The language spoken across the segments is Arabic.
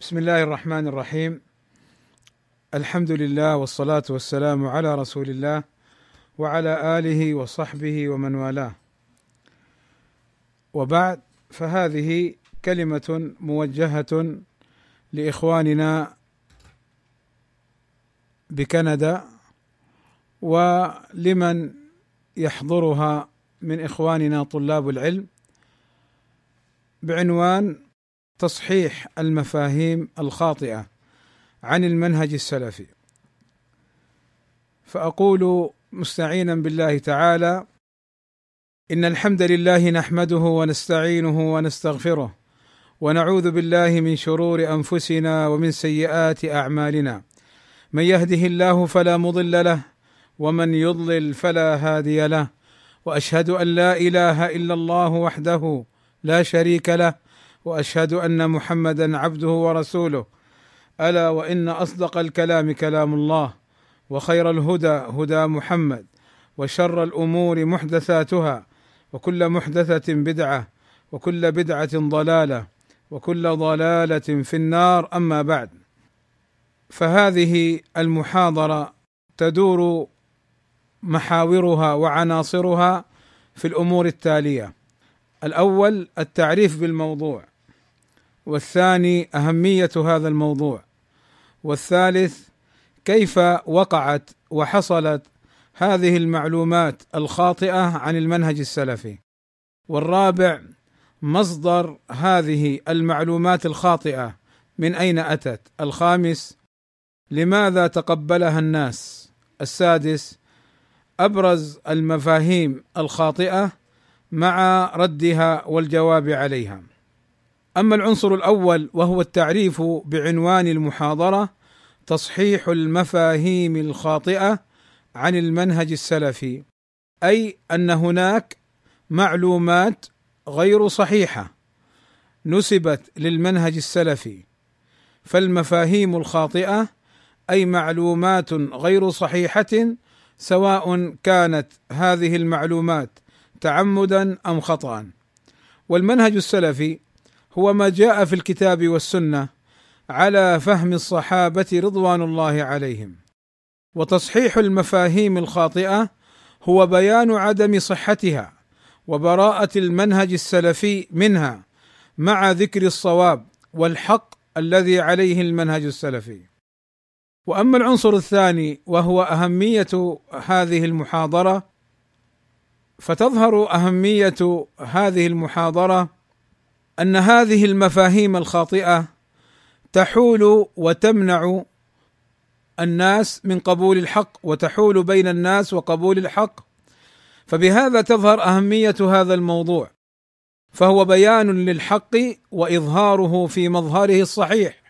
بسم الله الرحمن الرحيم. الحمد لله والصلاة والسلام على رسول الله وعلى آله وصحبه ومن والاه. وبعد فهذه كلمة موجهة لإخواننا بكندا ولمن يحضرها من إخواننا طلاب العلم بعنوان تصحيح المفاهيم الخاطئة عن المنهج السلفي. فأقول مستعينا بالله تعالى إن الحمد لله نحمده ونستعينه ونستغفره ونعوذ بالله من شرور أنفسنا ومن سيئات أعمالنا. من يهده الله فلا مضل له ومن يضلل فلا هادي له وأشهد أن لا إله إلا الله وحده لا شريك له وأشهد أن محمدا عبده ورسوله. ألا وإن أصدق الكلام كلام الله وخير الهدى هدى محمد وشر الأمور محدثاتها وكل محدثة بدعة وكل بدعة ضلالة وكل ضلالة في النار. أما بعد فهذه المحاضرة تدور محاورها وعناصرها في الأمور التالية. الأول التعريف بالموضوع. والثاني أهمية هذا الموضوع. والثالث كيف وقعت وحصلت هذه المعلومات الخاطئة عن المنهج السلفي. والرابع مصدر هذه المعلومات الخاطئة من أين أتت؟ الخامس لماذا تقبلها الناس؟ السادس أبرز المفاهيم الخاطئة مع ردها والجواب عليها. أما العنصر الأول وهو التعريف بعنوان المحاضرة تصحيح المفاهيم الخاطئة عن المنهج السلفي أي أن هناك معلومات غير صحيحة نسبت للمنهج السلفي فالمفاهيم الخاطئة أي معلومات غير صحيحة سواء كانت هذه المعلومات تعمدا أم خطا والمنهج السلفي هو ما جاء في الكتاب والسنة على فهم الصحابة رضوان الله عليهم. وتصحيح المفاهيم الخاطئة هو بيان عدم صحتها وبراءة المنهج السلفي منها مع ذكر الصواب والحق الذي عليه المنهج السلفي. وأما العنصر الثاني وهو أهمية هذه المحاضرة فتظهر أهمية هذه المحاضرة أن هذه المفاهيم الخاطئة تحول وتمنع الناس من قبول الحق وتحول بين الناس وقبول الحق. فبهذا تظهر أهمية هذا الموضوع. فهو بيان للحق وإظهاره في مظهره الصحيح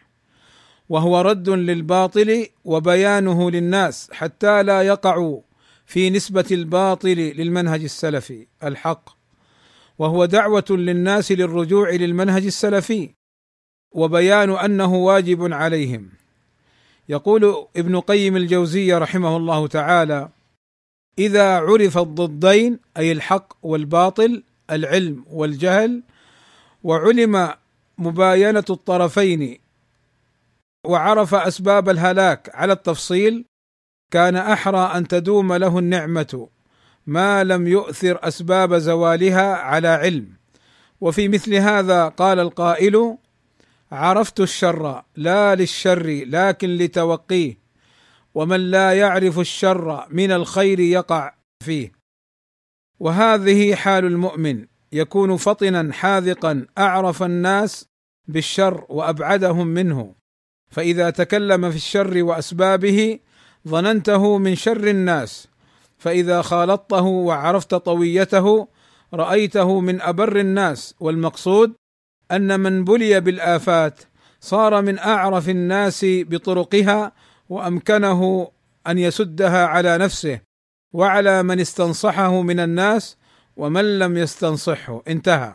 وهو رد للباطل وبيانه للناس حتى لا يقعوا في نسبة الباطل للمنهج السلفي. الحق. وهو دعوة للناس للرجوع للمنهج السلفي وبيان أنه واجب عليهم. يقول ابن قيم الجوزيه رحمه الله تعالى إذا عرف الضدين أي الحق والباطل العلم والجهل وعلم مباينة الطرفين وعرف أسباب الهلاك على التفصيل كان أحرى أن تدوم له النعمة. ما لم يؤثر أسباب زوالها على علم. وفي مثل هذا قال القائل عرفت الشر لا للشر لكن لتوقيه ومن لا يعرف الشر من الخير يقع فيه. وهذه حال المؤمن يكون فطنا حاذقا أعرف الناس بالشر وأبعدهم منه. فإذا تكلم في الشر وأسبابه ظننته من شر الناس. فإذا خالطته وعرفت طويته رأيته من أبر الناس. والمقصود أن من بلي بالآفات صار من أعرف الناس بطرقها وأمكنه أن يسدها على نفسه وعلى من استنصحه من الناس ومن لم يستنصحه. انتهى.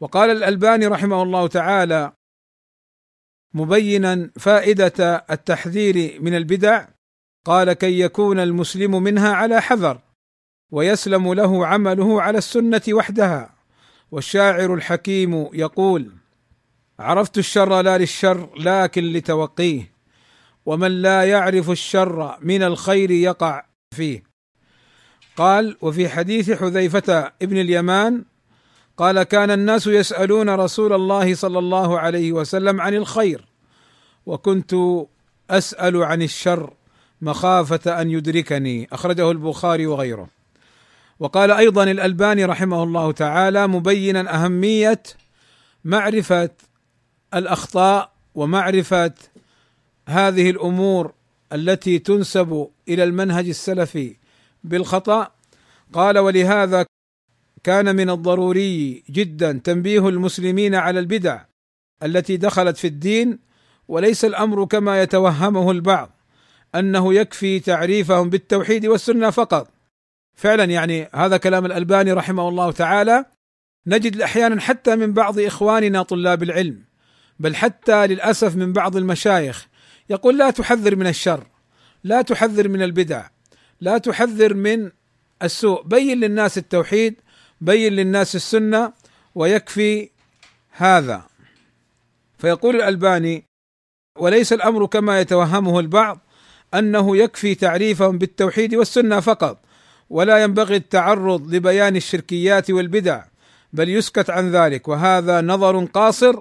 وقال الألباني رحمه الله تعالى مبينا فائدة التحذير من البدع قال كي يكون المسلم منها على حذر ويسلم له عمله على السنة وحدها. والشاعر الحكيم يقول عرفت الشر لا للشر لكن لتوقيه. ومن لا يعرف الشر من الخير يقع فيه. قال وفي حديث حذيفة ابن اليمان قال كان الناس يسألون رسول الله صلى الله عليه وسلم عن الخير وكنت أسأل عن الشر مخافة أن يدركني. أخرجه البخاري وغيره. وقال أيضا الألباني رحمه الله تعالى مبينا أهمية معرفة الأخطاء ومعرفة هذه الأمور التي تنسب إلى المنهج السلفي بالخطأ. قال ولهذا كان من الضروري جدا تنبيه المسلمين على البدع التي دخلت في الدين وليس الأمر كما يتوهمه البعض. أنه يكفي تعريفهم بالتوحيد والسنة فقط. فعلا يعني هذا كلام الألباني رحمه الله تعالى. نجد أحيانا حتى من بعض إخواننا طلاب العلم بل حتى للأسف من بعض المشايخ يقول لا تحذر من الشر لا تحذر من البدع لا تحذر من السوء. بين للناس التوحيد بين للناس السنة ويكفي هذا. فيقول الألباني وليس الأمر كما يتوهمه البعض أنه يكفي تعريفهم بالتوحيد والسنة فقط ولا ينبغي التعرض لبيان الشركيات والبدع بل يسكت عن ذلك وهذا نظر قاصر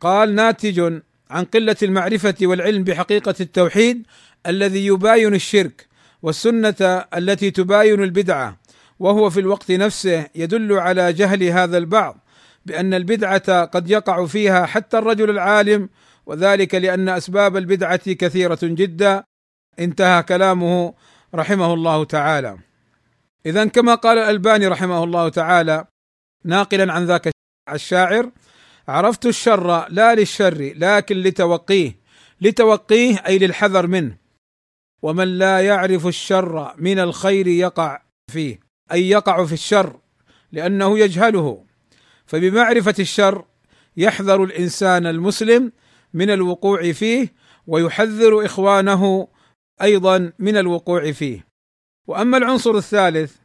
قال ناتج عن قلة المعرفة والعلم بحقيقة التوحيد الذي يباين الشرك والسنة التي تباين البدعة وهو في الوقت نفسه يدل على جهل هذا البعض بأن البدعة قد يقع فيها حتى الرجل العالم وذلك لأن أسباب البدعة كثيرة جدا. انتهى كلامه رحمه الله تعالى. اذا كما قال الألباني رحمه الله تعالى ناقلا عن ذاك الشاعر عرفت الشر لا للشر لكن لتوقيه لتوقيه أي للحذر منه. ومن لا يعرف الشر من الخير يقع فيه أي يقع في الشر لأنه يجهله. فبمعرفة الشر يحذر الإنسان المسلم من الوقوع فيه ويحذر إخوانه أيضا من الوقوع فيه. وأما العنصر الثالث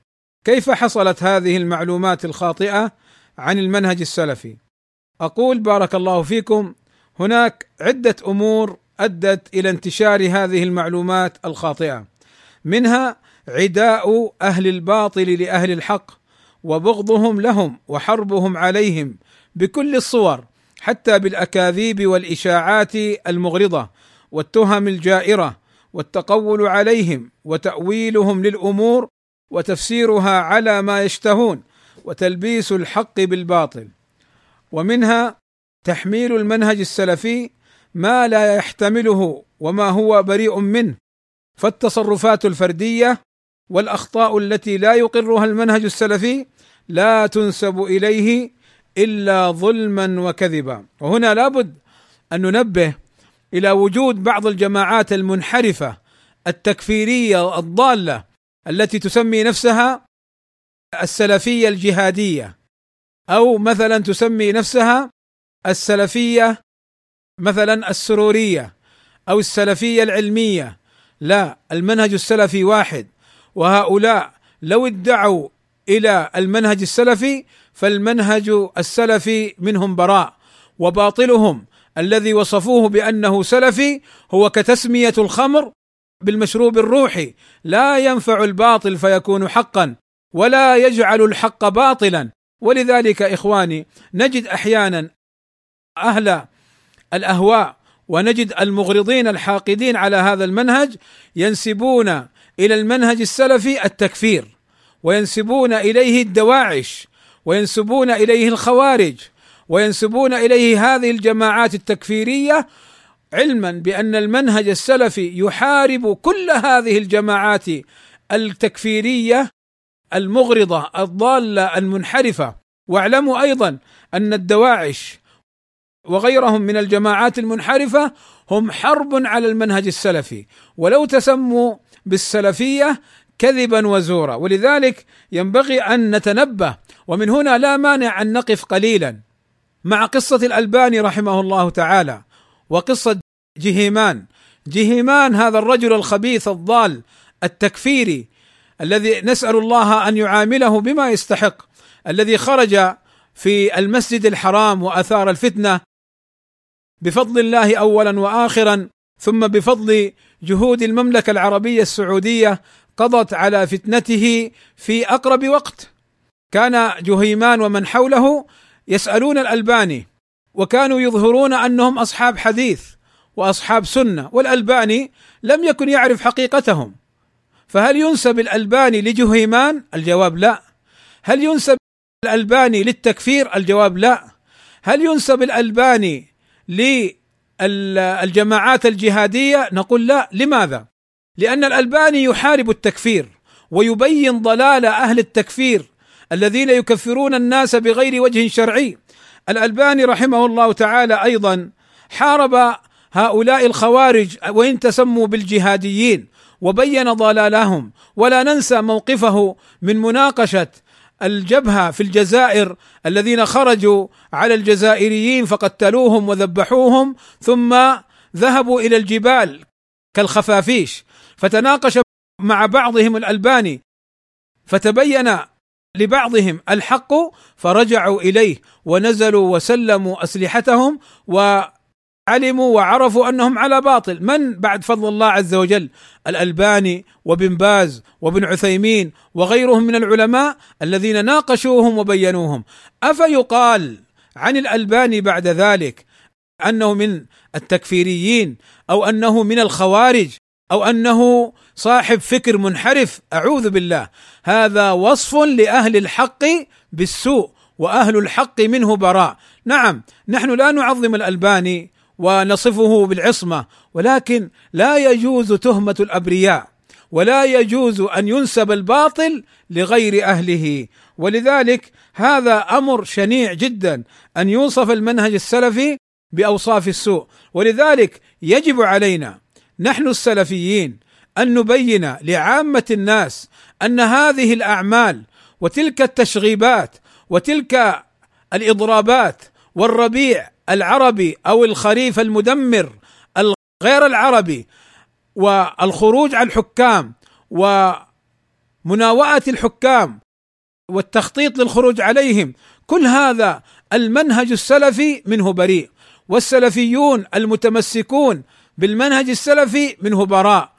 كيف حصلت هذه المعلومات الخاطئة عن المنهج السلفي؟ أقول بارك الله فيكم هناك عدة أمور أدت إلى انتشار هذه المعلومات الخاطئة. منها عداء أهل الباطل لأهل الحق وبغضهم لهم وحربهم عليهم بكل الصور حتى بالأكاذيب والإشاعات المغرضة والتهم الجائرة والتقول عليهم وتأويلهم للأمور وتفسيرها على ما يشتهون وتلبيس الحق بالباطل. ومنها تحميل المنهج السلفي ما لا يحتمله وما هو بريء منه فالتصرفات الفردية والأخطاء التي لا يقرها المنهج السلفي لا تنسب إليه إلا ظلما وكذبا. وهنا لابد أن ننبه إلى وجود بعض الجماعات المنحرفة التكفيرية الضاله التي تسمي نفسها السلفية الجهادية. أو مثلا تسمي نفسها السلفية مثلا السرورية أو السلفية العلمية. لا المنهج السلفي واحد. وهؤلاء لو ادعوا إلى المنهج السلفي فالمنهج السلفي منهم براء وباطلهم الذي وصفوه بأنه سلفي هو كتسمية الخمر بالمشروب الروحي لا ينفع الباطل فيكون حقا ولا يجعل الحق باطلا. ولذلك إخواني نجد أحيانا أهل الأهواء ونجد المغرضين الحاقدين على هذا المنهج ينسبون إلى المنهج السلفي التكفير وينسبون إليه الدواعش وينسبون إليه الخوارج وينسبون إليه هذه الجماعات التكفيرية علما بأن المنهج السلفي يحارب كل هذه الجماعات التكفيرية المغرضة الضالة المنحرفة. واعلموا أيضا أن الدواعش وغيرهم من الجماعات المنحرفة هم حرب على المنهج السلفي ولو تسموا بالسلفية كذبا وزورا. ولذلك ينبغي أن نتنبه ومن هنا لا مانع أن نقف قليلا. مع قصة الألباني رحمه الله تعالى وقصة جهيمان. جهيمان هذا الرجل الخبيث الضال التكفيري الذي نسأل الله أن يعامله بما يستحق الذي خرج في المسجد الحرام وأثار الفتنة بفضل الله اولا واخرا ثم بفضل جهود المملكة العربية السعودية قضت على فتنته في أقرب وقت. كان جهيمان ومن حوله يسألون الألباني وكانوا يظهرون أنهم أصحاب حديث وأصحاب سنة والألباني لم يكن يعرف حقيقتهم فهل ينسب الألباني لجهيمان؟ الجواب لا. هل ينسب الألباني للتكفير؟ الجواب لا. هل ينسب الألباني للجماعات الجهادية؟ نقول لا، لماذا؟ لأن الألباني يحارب التكفير ويبين ضلال أهل التكفير الذين يكفرون الناس بغير وجه شرعي. الألباني رحمه الله تعالى أيضا حارب هؤلاء الخوارج وإن تسموا بالجهاديين وبين ضلالهم ولا ننسى موقفه من مناقشة الجبهة في الجزائر الذين خرجوا على الجزائريين فقتلوهم وذبحوهم ثم ذهبوا إلى الجبال كالخفافيش فتناقش مع بعضهم الألباني فتبين لبعضهم الحق فرجعوا إليه ونزلوا وسلموا أسلحتهم و علموا وعرفوا أنهم على باطل، من بعد فضل الله عز وجل؟ الألباني وابن باز وابن عثيمين وغيرهم من العلماء الذين ناقشوهم وبينوهم، أفيقال عن الألباني بعد ذلك أنه من التكفيريين أو أنه من الخوارج أو أنه صاحب فكر منحرف أعوذ بالله. هذا وصف لأهل الحق بالسوء وأهل الحق منه براء. نعم نحن لا نعظم الالباني ونصفه بالعصمة ولكن لا يجوز تهمة الأبرياء ولا يجوز أن ينسب الباطل لغير أهله. ولذلك هذا أمر شنيع جدا أن يوصف المنهج السلفي بأوصاف السوء. ولذلك يجب علينا نحن السلفيين أن نبين لعامة الناس أن هذه الأعمال وتلك التشغيبات وتلك الإضرابات والربيع العربي أو الخريف المدمر الغير العربي والخروج على الحكام ومناوئه الحكام والتخطيط للخروج عليهم كل هذا المنهج السلفي منه بريء والسلفيون المتمسكون بالمنهج السلفي منه براء.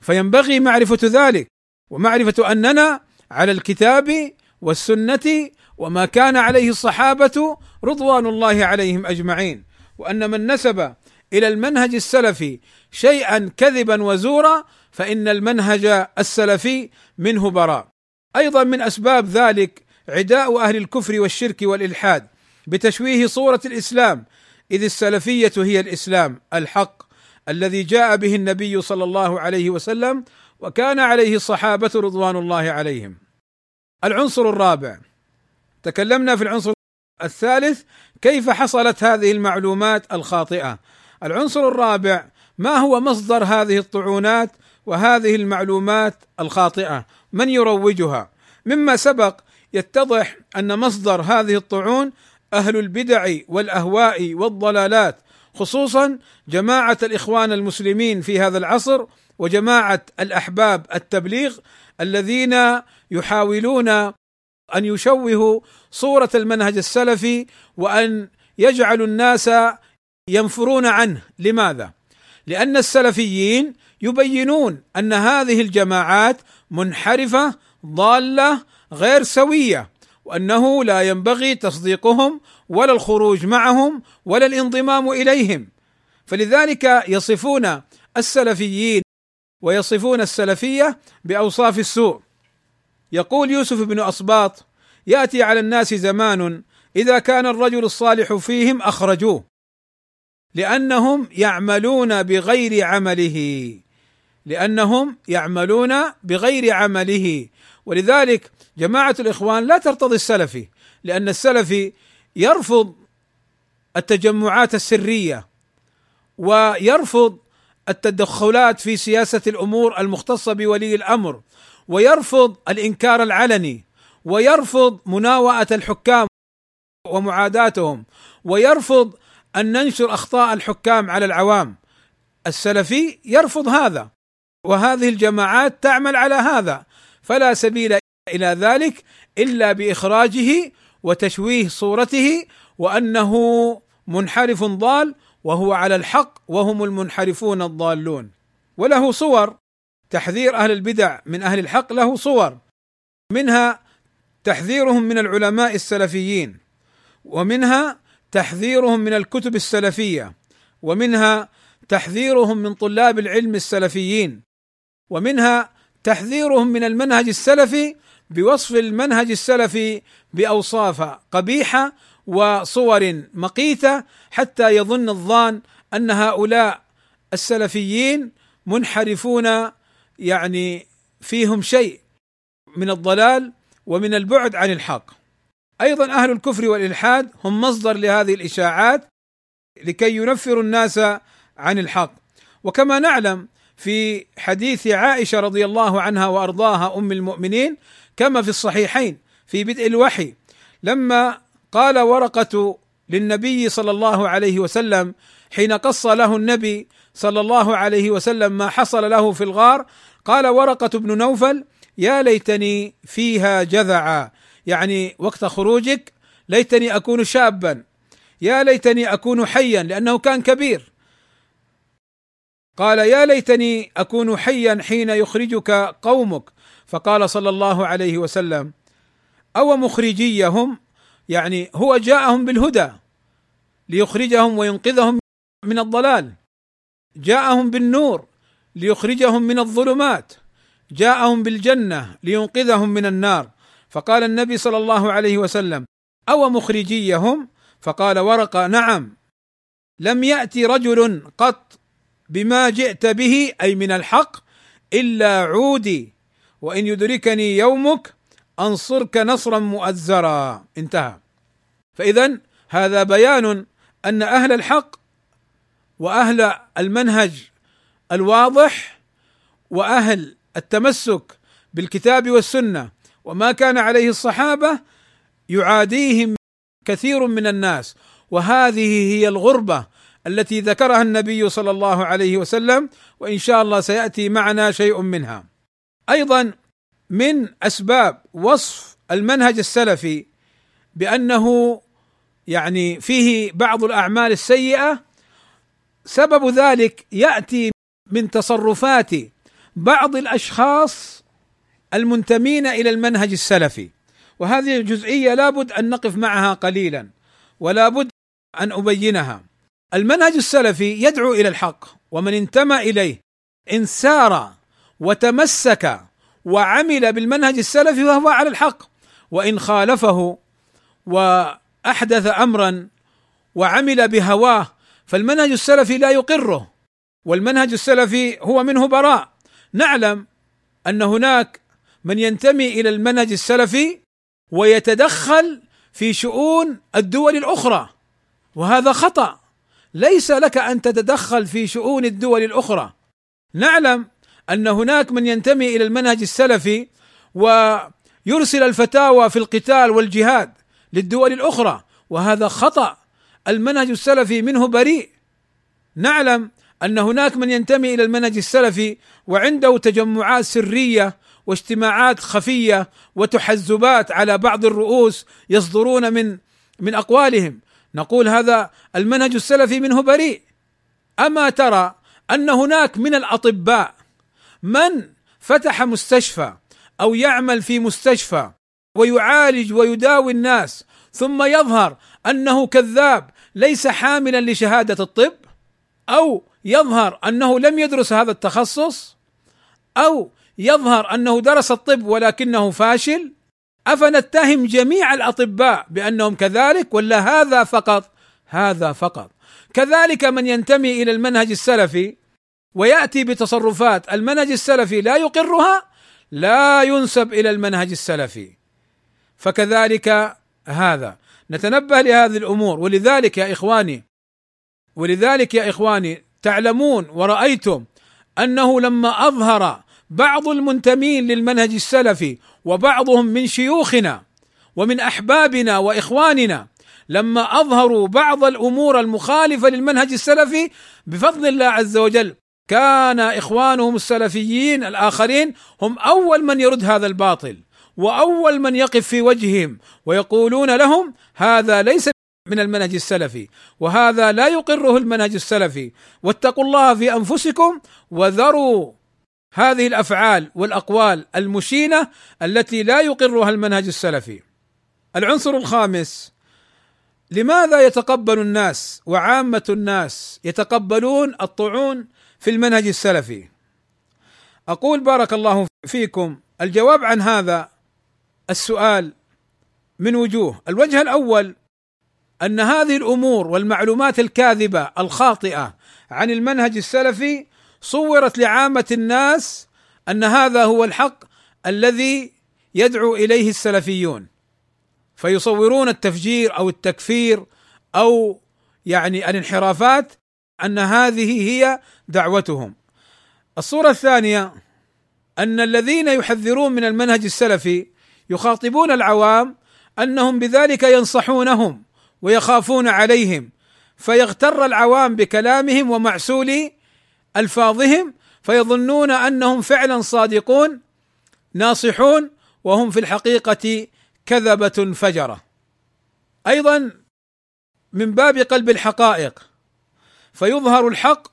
فينبغي معرفة ذلك ومعرفة أننا على الكتاب والسنة وما كان عليه الصحابة رضوان الله عليهم أجمعين وأن من نسب إلى المنهج السلفي شيئا كذبا وزورا فإن المنهج السلفي منه براء. أيضا من أسباب ذلك عداء أهل الكفر والشرك والإلحاد بتشويه صورة الإسلام إذ السلفية هي الإسلام الحق الذي جاء به النبي صلى الله عليه وسلم وكان عليه الصحابة رضوان الله عليهم. العنصر الرابع. تكلمنا في العنصر الثالث كيف حصلت هذه المعلومات الخاطئة؟ العنصر الرابع ما هو مصدر هذه الطعونات وهذه المعلومات الخاطئة؟ من يروجها؟ مما سبق يتضح أن مصدر هذه الطعون أهل البدع والأهواء والضلالات خصوصا جماعة الإخوان المسلمين في هذا العصر وجماعة الأحباب التبليغ الذين يحاولون أن يشوهوا صورة المنهج السلفي وأن يجعلوا الناس ينفرون عنه. لماذا؟ لأن السلفيين يبينون أن هذه الجماعات منحرفة ضالة غير سوية. وأنه لا ينبغي تصديقهم ولا الخروج معهم ولا الانضمام إليهم. فلذلك يصفون السلفيين ويصفون السلفية بأوصاف السوء. يقول يوسف بن اسباط يأتي على الناس زمان إذا كان الرجل الصالح فيهم أخرجوه لأنهم يعملون بغير عمله لأنهم يعملون بغير عمله. ولذلك جماعة الإخوان لا ترتضي السلفي لأن السلفي يرفض التجمعات السرية ويرفض التدخلات في سياسة الأمور المختصة بولي الأمر ويرفض الإنكار العلني ويرفض مناوئه الحكام ومعاداتهم ويرفض أن ننشر أخطاء الحكام على العوام. السلفي يرفض هذا وهذه الجماعات تعمل على هذا فلا سبيل إلى ذلك إلا بإخراجه وتشويه صورته وأنه منحرف ضال وهو على الحق وهم المنحرفون الضالون. وله صور. تحذير أهل البدع من أهل الحق له صور. منها تحذيرهم من العلماء السلفيين. ومنها تحذيرهم من الكتب السلفية. ومنها تحذيرهم من طلاب العلم السلفيين. ومنها تحذيرهم من المنهج السلفي بوصف المنهج السلفي بأوصاف قبيحه وصور مقيتة حتى يظن الظان أن هؤلاء السلفيين منحرفون يعني فيهم شيء من الضلال ومن البعد عن الحق. أيضا أهل الكفر والإلحاد هم مصدر لهذه الإشاعات لكي ينفروا الناس عن الحق. وكما نعلم في حديث عائشة رضي الله عنها وأرضاها أم المؤمنين كما في الصحيحين في بدء الوحي لما قال ورقة للنبي صلى الله عليه وسلم حين قص له النبي صلى الله عليه وسلم ما حصل له في الغار قال ورقة بن نوفل يا ليتني فيها جذعا. يعني وقت خروجك ليتني أكون شابا. يا ليتني أكون حيا لأنه كان كبير. قال يا ليتني أكون حيا حين يخرجك قومك. فقال صلى الله عليه وسلم أو مخرجيهم يعني هو جاءهم بالهدى ليخرجهم وينقذهم من الضلال. جاءهم بالنور ليخرجهم من الظلمات. جاءهم بالجنة لينقذهم من النار. فقال النبي صلى الله عليه وسلم أو مخرجيهم فقال ورقة نعم. لم يأتي رجل قط بما جئت به أي من الحق إلا عودي. وإن يدركني يومك أنصرك نصرا مؤزرا. انتهى. فاذا هذا بيان أن أهل الحق وأهل المنهج الواضح وأهل التمسك بالكتاب والسنة وما كان عليه الصحابة يعاديهم كثير من الناس. وهذه هي الغربة التي ذكرها النبي صلى الله عليه وسلم وإن شاء الله سيأتي معنا شيء منها. أيضا من أسباب وصف المنهج السلفي بأنه يعني فيه بعض الأعمال السيئة سبب ذلك يأتي من تصرفات بعض الأشخاص المنتمين إلى المنهج السلفي. وهذه الجزئية لابد أن نقف معها قليلا ولا بد أن أبينها. المنهج السلفي يدعو إلى الحق ومن انتمى إليه إن سار وتمسك وعمل بالمنهج السلفي فهو على الحق. وإن خالفه وأحدث امرا وعمل بهواه فالمنهج السلفي لا يقره. والمنهج السلفي هو منه براء. نعلم أن هناك من ينتمي إلى المنهج السلفي ويتدخل في شؤون الدول الأخرى. وهذا خطأ. ليس لك أن تتدخل في شؤون الدول الأخرى. نعلم أن هناك من ينتمي إلى المنهج السلفي ويرسل الفتاوى في القتال والجهاد للدول الأخرى وهذا خطأ. المنهج السلفي منه بريء. نعلم أن هناك من ينتمي إلى المنهج السلفي وعنده تجمعات سرية واجتماعات خفية وتحزبات على بعض الرؤوس يصدرون من من أقوالهم. نقول هذا المنهج السلفي منه بريء. أما ترى أن هناك من الأطباء من فتح مستشفى أو يعمل في مستشفى ويعالج ويداوي الناس ثم يظهر أنه كذاب ليس حاملا لشهادة الطب؟ أو يظهر أنه لم يدرس هذا التخصص؟ أو يظهر أنه درس الطب ولكنه فاشل؟ أفنتهم جميع الأطباء بأنهم كذلك ولا هذا فقط؟ هذا فقط. كذلك من ينتمي إلى المنهج السلفي ويأتي بتصرفات المنهج السلفي لا يقرها لا ينسب إلى المنهج السلفي. فكذلك هذا. نتنبه لهذه الأمور. ولذلك يا إخواني ولذلك يا إخواني تعلمون ورأيتم أنه لما أظهر بعض المنتمين للمنهج السلفي وبعضهم من شيوخنا ومن أحبابنا وإخواننا لما أظهروا بعض الأمور المخالفة للمنهج السلفي بفضل الله عز وجل كان إخوانهم السلفيين الآخرين هم أول من يرد هذا الباطل وأول من يقف في وجههم ويقولون لهم هذا ليس من المنهج السلفي وهذا لا يقره المنهج السلفي واتقوا الله في أنفسكم وذروا هذه الأفعال والأقوال المشينة التي لا يقرها المنهج السلفي. العنصر الخامس لماذا يتقبل الناس وعامة الناس يتقبلون الطعون في المنهج السلفي؟ أقول بارك الله فيكم الجواب عن هذا السؤال من وجوه، الوجه الأول أن هذه الأمور والمعلومات الكاذبة الخاطئة عن المنهج السلفي صورت لعامة الناس أن هذا هو الحق الذي يدعو إليه السلفيون فيصورون التفجير أو التكفير أو يعني الانحرافات أن هذه هي دعوتهم. الصورة الثانية أن الذين يحذرون من المنهج السلفي يخاطبون العوام أنهم بذلك ينصحونهم ويخافون عليهم فيغتر العوام بكلامهم ومعسول ألفاظهم فيظنون أنهم فعلا صادقون ناصحون وهم في الحقيقة كذبة فجرة أيضا من باب قلب الحقائق فيظهر الحق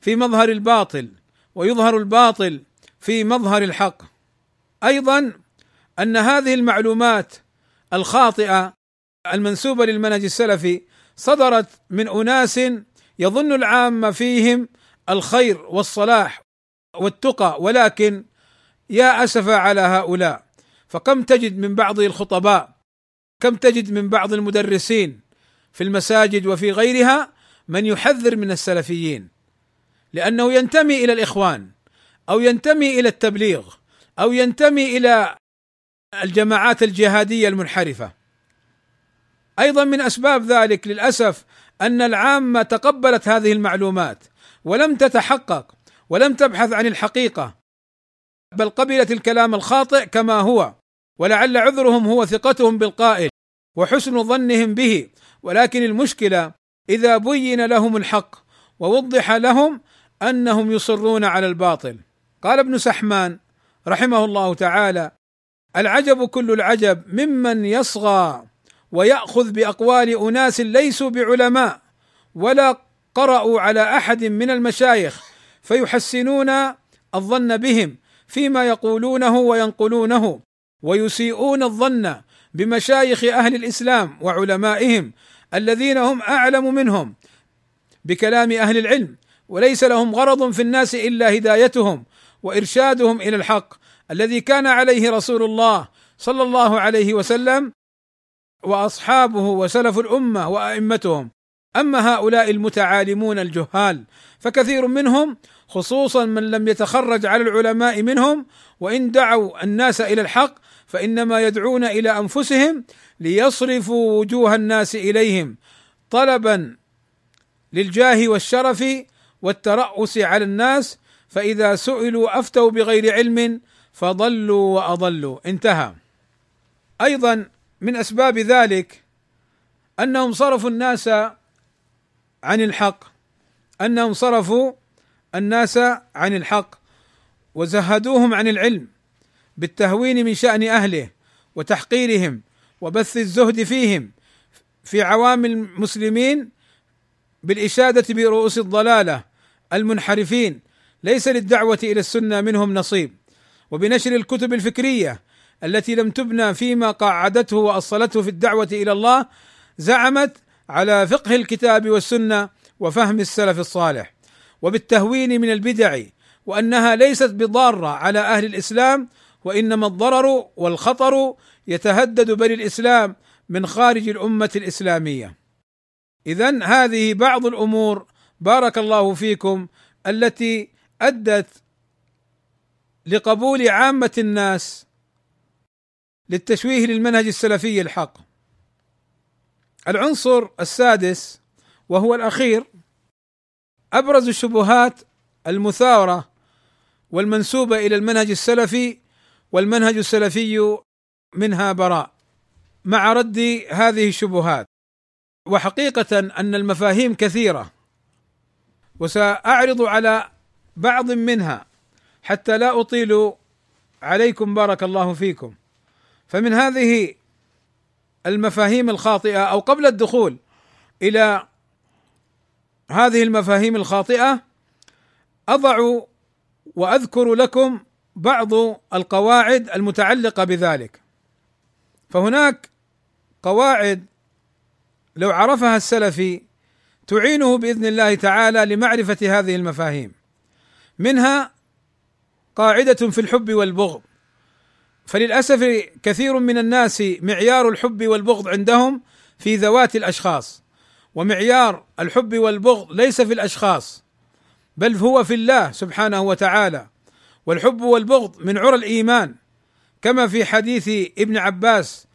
في مظهر الباطل ويظهر الباطل في مظهر الحق. أيضا أن هذه المعلومات الخاطئة المنسوبة للمنهج السلفي صدرت من أناس يظن العامه فيهم الخير والصلاح والتقى ولكن يا أسف على هؤلاء فكم تجد من بعض الخطباء كم تجد من بعض المدرسين في المساجد وفي غيرها من يحذر من السلفيين لأنه ينتمي إلى الإخوان أو ينتمي إلى التبليغ أو ينتمي إلى الجماعات الجهادية المنحرفة. أيضا من أسباب ذلك للأسف أن العامة تقبلت هذه المعلومات ولم تتحقق ولم تبحث عن الحقيقة. بل قبلت الكلام الخاطئ كما هو ولعل عذرهم هو ثقتهم بالقائل وحسن ظنهم به. ولكن المشكلة إذا بين لهم الحق ووضح لهم أنهم يصرون على الباطل. قال ابن سحمان رحمه الله تعالى العجب كل العجب ممن يصغى ويأخذ بأقوال أناس ليسوا بعلماء ولا قرأوا على أحد من المشايخ فيحسنون الظن بهم فيما يقولونه وينقلونه ويسيئون الظن بمشايخ أهل الإسلام وعلمائهم الذين هم أعلم منهم بكلام أهل العلم وليس لهم غرض في الناس إلا هدايتهم وإرشادهم إلى الحق. الذي كان عليه رسول الله صلى الله عليه وسلم وأصحابه وسلف الأمة وأئمتهم. أما هؤلاء المتعالمون الجهال فكثير منهم خصوصا من لم يتخرج على العلماء منهم وإن دعوا الناس إلى الحق فإنما يدعون إلى أنفسهم ليصرفوا وجوه الناس إليهم طلبا للجاه والشرف والترأس على الناس فإذا سئلوا أفتوا بغير علم فضلوا وأضلوا. انتهى. أيضا من أسباب ذلك أنهم صرفوا الناس عن الحق أنهم صرفوا الناس عن الحق وزهدوهم عن العلم بالتهوين من شأن أهله وتحقيرهم. وبث الزهد فيهم في عوام المسلمين بالإشادة برؤوس الضلالة المنحرفين. ليس للدعوة إلى السنة منهم نصيب. وبنشر الكتب الفكرية التي لم تبنى فيما قاعدته وأصلته في الدعوة إلى الله زعمت على فقه الكتاب والسنة وفهم السلف الصالح. وبالتهوين من البدع وأنها ليست بضارة على أهل الإسلام وإنما الضرر والخطر يتهدد بني الإسلام من خارج الأمة الإسلامية. اذا هذه بعض الأمور بارك الله فيكم التي أدت لقبول عامة الناس للتشويه للمنهج السلفي الحق. العنصر السادس وهو الأخير أبرز الشبهات المثاره والمنسوبة إلى المنهج السلفي والمنهج السلفي منها براء. مع رد هذه الشبهات وحقيقة أن المفاهيم كثيرة وسأعرض على بعض منها حتى لا أطيل عليكم بارك الله فيكم. فمن هذه المفاهيم الخاطئة أو قبل الدخول إلى هذه المفاهيم الخاطئة أضع وأذكر لكم بعض القواعد المتعلقة بذلك. فهناك قواعد لو عرفها السلفي تعينه بإذن الله تعالى لمعرفة هذه المفاهيم. منها قاعدة في الحب والبغض. فللأسف كثير من الناس معيار الحب والبغض عندهم في ذوات الأشخاص ومعيار الحب والبغض ليس في الأشخاص بل هو في الله سبحانه وتعالى. والحب والبغض من عرى الإيمان. كما في حديث ابن عباس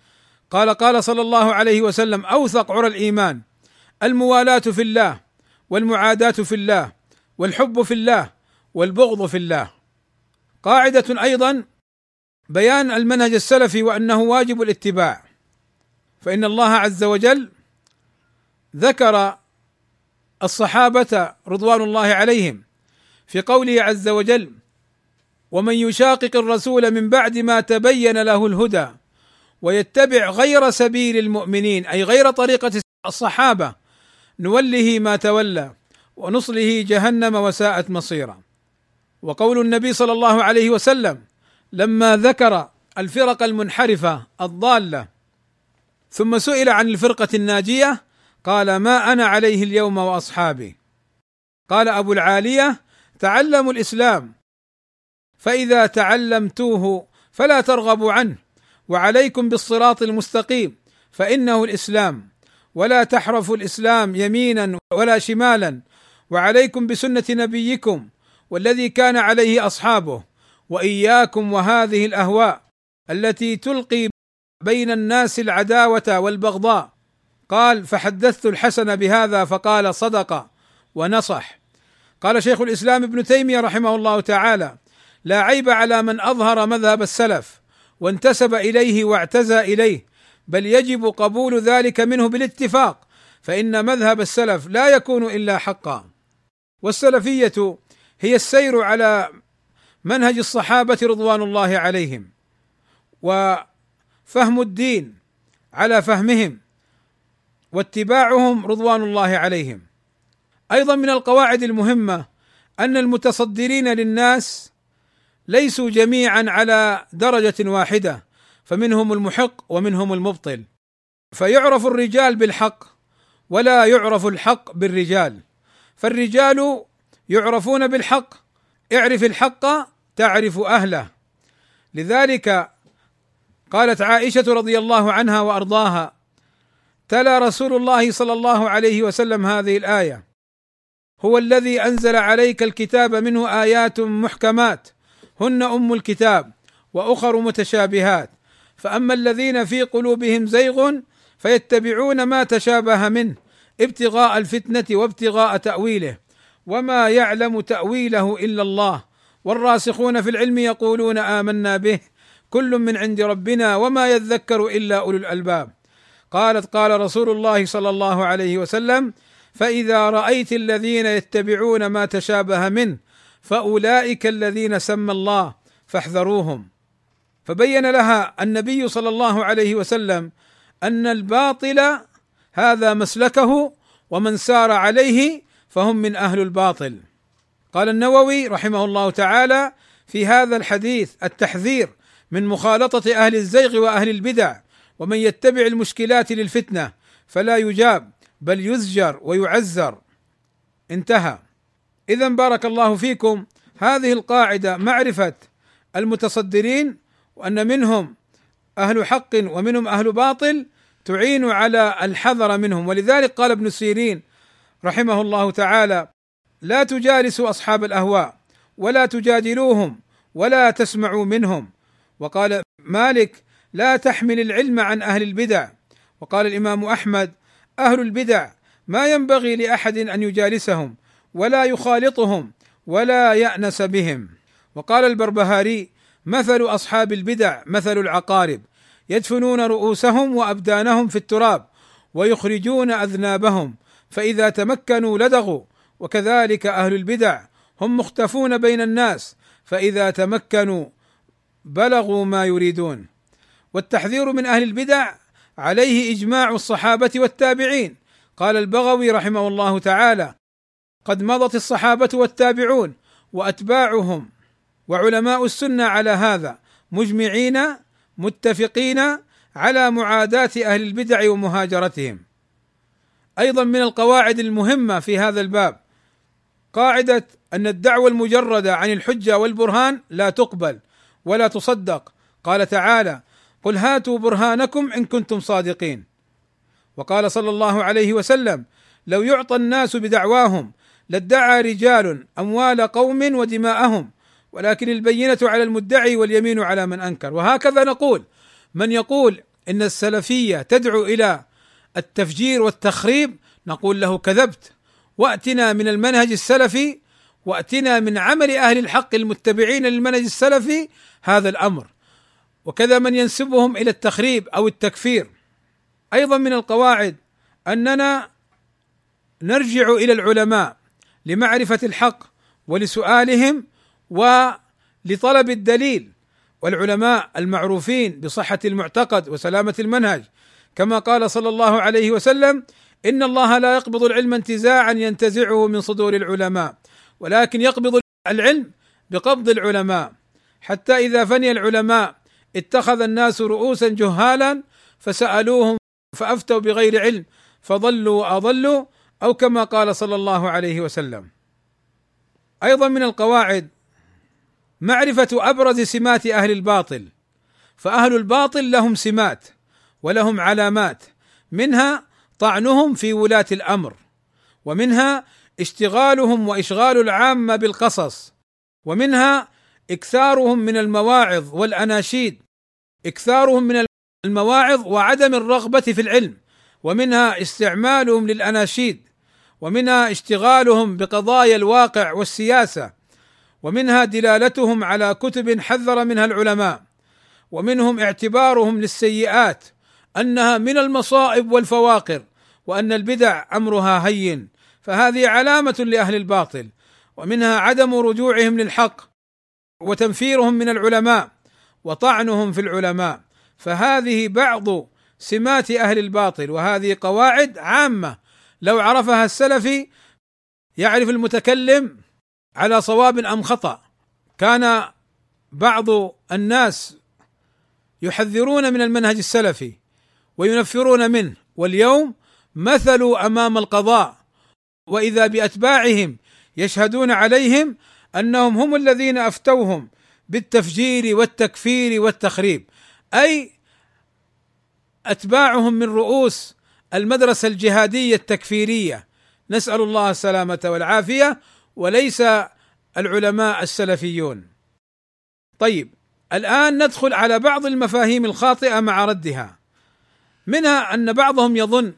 قال قال صلى الله عليه وسلم أوثق عرى الإيمان الموالاة في الله والمعاداة في الله والحب في الله والبغض في الله. قاعدة أيضا بيان المنهج السلفي وأنه واجب الاتباع فإن الله عز وجل ذكر الصحابة رضوان الله عليهم في قوله عز وجل ومن يشاقق الرسول من بعد ما تبين له الهدى ويتبع غير سبيل المؤمنين أي غير طريقة الصحابة نوله ما تولى ونصله جهنم وساءت مصيرا. وقول النبي صلى الله عليه وسلم لما ذكر الفرق المنحرفة الضالة ثم سئل عن الفرقة الناجية قال ما أنا عليه اليوم وأصحابي. قال أبو العالية تعلموا الإسلام فإذا تعلمتوه فلا ترغبوا عنه وعليكم بالصراط المستقيم فإنه الإسلام. ولا تحرفوا الإسلام يمينا ولا شمالا وعليكم بسنة نبيكم والذي كان عليه أصحابه وإياكم وهذه الأهواء التي تلقي بين الناس العداوة والبغضاء. قال فحدثت الحسن بهذا فقال صدق ونصح قال شيخ الإسلام ابن تيمية رحمه الله تعالى لا عيب على من أظهر مذهب السلف وانتسب إليه واعتزى إليه بل يجب قبول ذلك منه بالاتفاق فإن مذهب السلف لا يكون إلا حقا. والسلفية هي السير على منهج الصحابة رضوان الله عليهم وفهم الدين على فهمهم واتباعهم رضوان الله عليهم. أيضا من القواعد المهمة أن المتصدرين للناس ليسوا جميعا على درجة واحدة فمنهم المحق ومنهم المبطل. فيعرف الرجال بالحق ولا يعرف الحق بالرجال. فالرجال يعرفون بالحق اعرف الحق تعرف أهله. لذلك قالت عائشة رضي الله عنها وأرضاها تلا رسول الله صلى الله عليه وسلم هذه الآية هو الذي أنزل عليك الكتاب منه آيات محكمات هن أم الكتاب وأخر متشابهات. فأما الذين في قلوبهم زيغ فيتبعون ما تشابه منه ابتغاء الفتنة وابتغاء تأويله. وما يعلم تأويله إلا الله. والراسخون في العلم يقولون آمنا به. كل من عند ربنا وما يذكر إلا أولو الألباب. قالت قال رسول الله صلى الله عليه وسلم فإذا رأيت الذين يتبعون ما تشابه منه فأولئك الذين سمى الله فاحذروهم. فبين لها النبي صلى الله عليه وسلم أن الباطل هذا مسلكه ومن سار عليه فهم من أهل الباطل. قال النووي رحمه الله تعالى في هذا الحديث التحذير من مخالطة أهل الزيغ وأهل البدع ومن يتبع المشكلات للفتنة فلا يجاب بل يزجر ويعزر. انتهى. اذا بارك الله فيكم. هذه القاعدة معرفة المتصدرين وأن منهم أهل حق ومنهم أهل باطل تعين على الحذر منهم. ولذلك قال ابن سيرين رحمه الله تعالى لا تجالسوا أصحاب الأهواء ولا تجادلوهم ولا تسمعوا منهم. وقال مالك لا تحمل العلم عن أهل البدع. وقال الإمام أحمد أهل البدع ما ينبغي لأحد أن يجالسهم ولا يخالطهم ولا يأنس بهم. وقال البربهاري مثل أصحاب البدع مثل العقارب يدفنون رؤوسهم وأبدانهم في التراب ويخرجون أذنابهم فإذا تمكنوا لدغوا وكذلك أهل البدع هم مختفون بين الناس فإذا تمكنوا بلغوا ما يريدون. والتحذير من أهل البدع عليه إجماع الصحابة والتابعين. قال البغوي رحمه الله تعالى قد مضت الصحابة والتابعون وأتباعهم وعلماء السنة على هذا مجمعين متفقين على معاداة أهل البدع ومهاجرتهم. أيضا من القواعد المهمة في هذا الباب قاعدة أن الدعوة المجردة عن الحجة والبرهان لا تقبل ولا تصدق. قال تعالى قل هاتوا برهانكم إن كنتم صادقين وقال صلى الله عليه وسلم لو يعطى الناس بدعواهم لادعى رجال أموال قوم ودماءهم ولكن البينة على المدعي واليمين على من أنكر. وهكذا نقول من يقول إن السلفية تدعو إلى التفجير والتخريب نقول له كذبت. وأتنا من المنهج السلفي وأتنا من عمل أهل الحق المتبعين للمنهج السلفي هذا الأمر. وكذا من ينسبهم إلى التخريب أو التكفير. أيضا من القواعد أننا نرجع إلى العلماء لمعرفة الحق ولسؤالهم ولطلب الدليل. والعلماء المعروفين بصحة المعتقد وسلامة المنهج كما قال صلى الله عليه وسلم إن الله لا يقبض العلم انتزاعا ينتزعه من صدور العلماء ولكن يقبض العلم بقبض العلماء. حتى إذا فني العلماء اتخذ الناس رؤوسا جهالا فسألوهم فأفتوا بغير علم فضلوا وأضلوا أو كما قال صلى الله عليه وسلم. أيضا من القواعد معرفة أبرز سمات أهل الباطل فأهل الباطل لهم سمات ولهم علامات منها طعنهم في ولاة الأمر ومنها اشتغالهم وإشغال العامه بالقصص ومنها إكثارهم من المواعظ والأناشيد إكثارهم من المواعظ وعدم الرغبة في العلم ومنها استعمالهم للأناشيد. ومنها اشتغالهم بقضايا الواقع والسياسة ومنها دلالتهم على كتب حذر منها العلماء ومنهم اعتبارهم للسيئات أنها من المصائب والفواقر وأن البدع أمرها هين فهذه علامة لأهل الباطل ومنها عدم رجوعهم للحق وتنفيرهم من العلماء وطعنهم في العلماء فهذه بعض سمات أهل الباطل وهذه قواعد عامة لو عرفها السلفي يعرف المتكلم على صواب أم خطأ. كان بعض الناس يحذرون من المنهج السلفي وينفرون منه واليوم مثلوا أمام القضاء وإذا بأتباعهم يشهدون عليهم أنهم هم الذين أفتوهم بالتفجير والتكفير والتخريب. أي أتباعهم من رؤوس المدرسة الجهادية التكفيرية نسأل الله السلامة والعافية وليس العلماء السلفيون. طيب الآن ندخل على بعض المفاهيم الخاطئة مع ردها. منها أن بعضهم يظن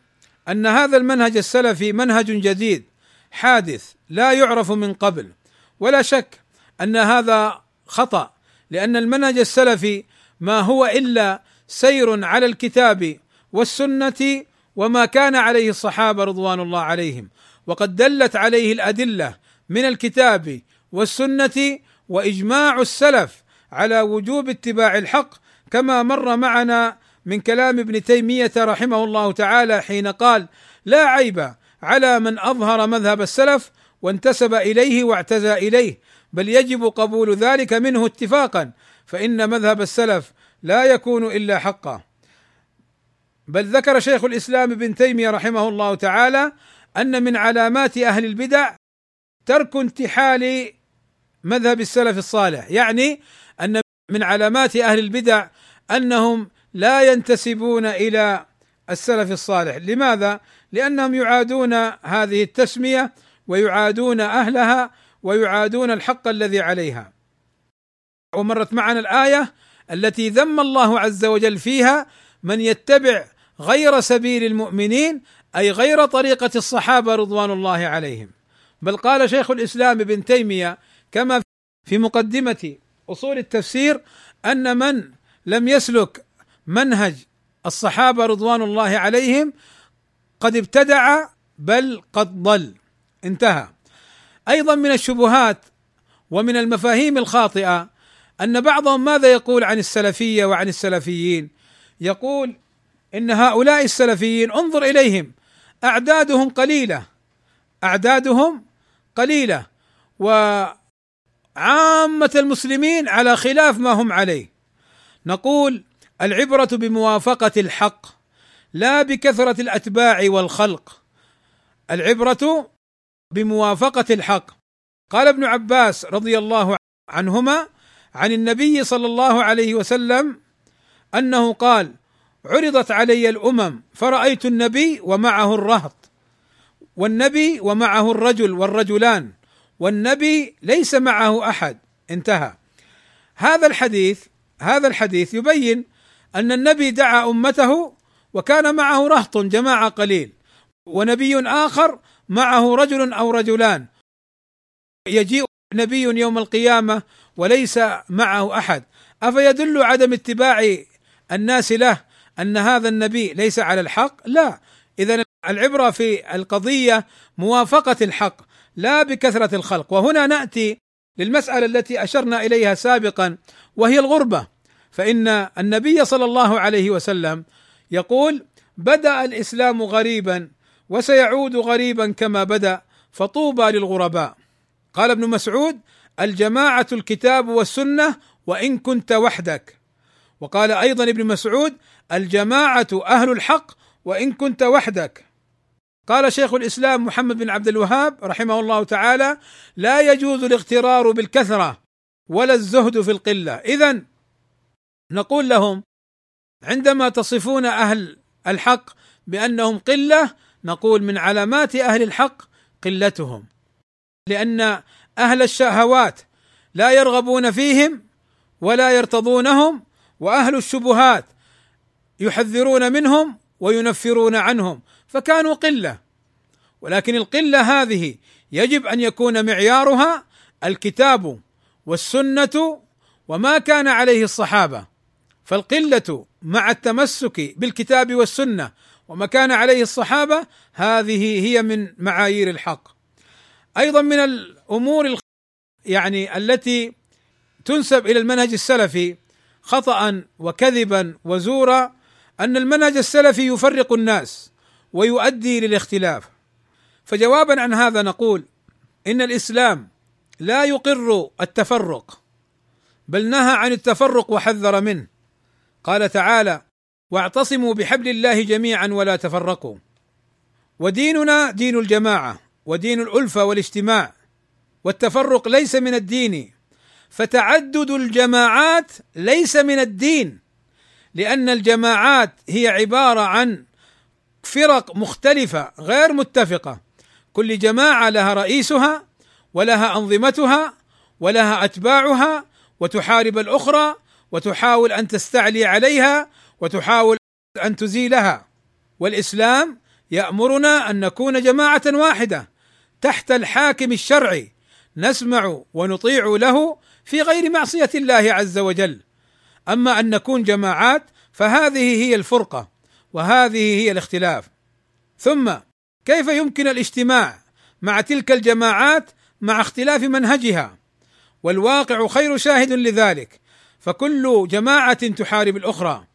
أن هذا المنهج السلفي منهج جديد حادث لا يعرف من قبل ولا شك أن هذا خطأ لأن المنهج السلفي ما هو إلا سير على الكتاب والسنة وما كان عليه الصحابة رضوان الله عليهم. وقد دلت عليه الأدلة من الكتاب والسنة وإجماع السلف على وجوب اتباع الحق كما مر معنا من كلام ابن تيمية رحمه الله تعالى حين قال لا عيب على من أظهر مذهب السلف وانتسب إليه واعتزى إليه بل يجب قبول ذلك منه اتفاقا فإن مذهب السلف لا يكون إلا حقا. بل ذكر شيخ الإسلام ابن تيمية رحمه الله تعالى أن من علامات أهل البدع ترك انتحال مذهب السلف الصالح. يعني أن من علامات أهل البدع أنهم لا ينتسبون إلى السلف الصالح. لماذا؟ لأنهم يعادون هذه التسمية ويعادون أهلها ويعادون الحق الذي عليها. ومرت معنا الآية التي ذم الله عز وجل فيها من يتبع غير سبيل المؤمنين أي غير طريقة الصحابة رضوان الله عليهم. بل قال شيخ الإسلام ابن تيمية كما في مقدمة أصول التفسير أن من لم يسلك منهج الصحابة رضوان الله عليهم قد ابتدع بل قد ضل. انتهى. أيضا من الشبهات ومن المفاهيم الخاطئة أن بعضهم ماذا يقول عن السلفية وعن السلفيين؟ يقول إن هؤلاء السلفيين انظر إليهم. أعدادهم قليلة. أعدادهم قليلة. وعامة المسلمين على خلاف ما هم عليه. نقول العبرة بموافقة الحق لا بكثرة الأتباع والخلق. العبرة بموافقة الحق. قال ابن عباس رضي الله عنهما عن النبي صلى الله عليه وسلم أنه قال عرضت علي الأمم فرأيت النبي ومعه الرهط والنبي ومعه الرجل والرجلان والنبي ليس معه أحد. انتهى. هذا الحديث هذا الحديث يبين أن النبي دعا أمته وكان معه رهط جماعة قليل ونبي آخر معه رجل أو رجلان. يجيء نبي يوم القيامة وليس معه أحد. أفيدل عدم اتباع الناس له أن هذا النبي ليس على الحق؟ لا. اذا العبرة في القضية موافقة الحق لا بكثرة الخلق. وهنا نأتي للمسألة التي أشرنا إليها سابقا وهي الغربة. فإن النبي صلى الله عليه وسلم يقول بدأ الإسلام غريبا وسيعود غريبا كما بدأ فطوبى للغرباء. قال ابن مسعود الجماعة الكتاب والسنة وإن كنت وحدك. وقال أيضا ابن مسعود الجماعة أهل الحق وإن كنت وحدك. قال شيخ الإسلام محمد بن عبد الوهاب رحمه الله تعالى لا يجوز الاغترار بالكثرة ولا الزهد في القلة. اذا نقول لهم عندما تصفون أهل الحق بأنهم قلة نقول من علامات أهل الحق قلتهم. لأن أهل الشهوات لا يرغبون فيهم ولا يرتضونهم وأهل الشبهات يحذرون منهم وينفرون عنهم فكانوا قلة. ولكن القلة هذه يجب أن يكون معيارها الكتاب والسنة وما كان عليه الصحابة. فالقلة مع التمسك بالكتاب والسنة وما كان عليه الصحابة هذه هي من معايير الحق. أيضا من الأمور يعني التي تنسب إلى المنهج السلفي خطأ وكذبا وزورا أن المنهج السلفي يفرق الناس ويؤدي للاختلاف. فجوابا عن هذا نقول إن الإسلام لا يقر التفرق بل نهى عن التفرق وحذر منه. قال تعالى واعتصموا بحبل الله جميعا ولا تفرقوا. وديننا دين الجماعة ودين الألفة والاجتماع والتفرق ليس من الدين فتعدد الجماعات ليس من الدين لأن الجماعات هي عبارة عن فرق مختلفة غير متفقة. كل جماعة لها رئيسها ولها أنظمتها ولها أتباعها وتحارب الأخرى وتحاول أن تستعلي عليها وتحاول أن تزيلها. والإسلام يأمرنا أن نكون جماعة واحدة تحت الحاكم الشرعي نسمع ونطيع له في غير معصية الله عز وجل. أما أن نكون جماعات فهذه هي الفرقة وهذه هي الاختلاف. ثم كيف يمكن الاجتماع مع تلك الجماعات مع اختلاف منهجها؟ والواقع خير شاهد لذلك. فكل جماعة تحارب الأخرى.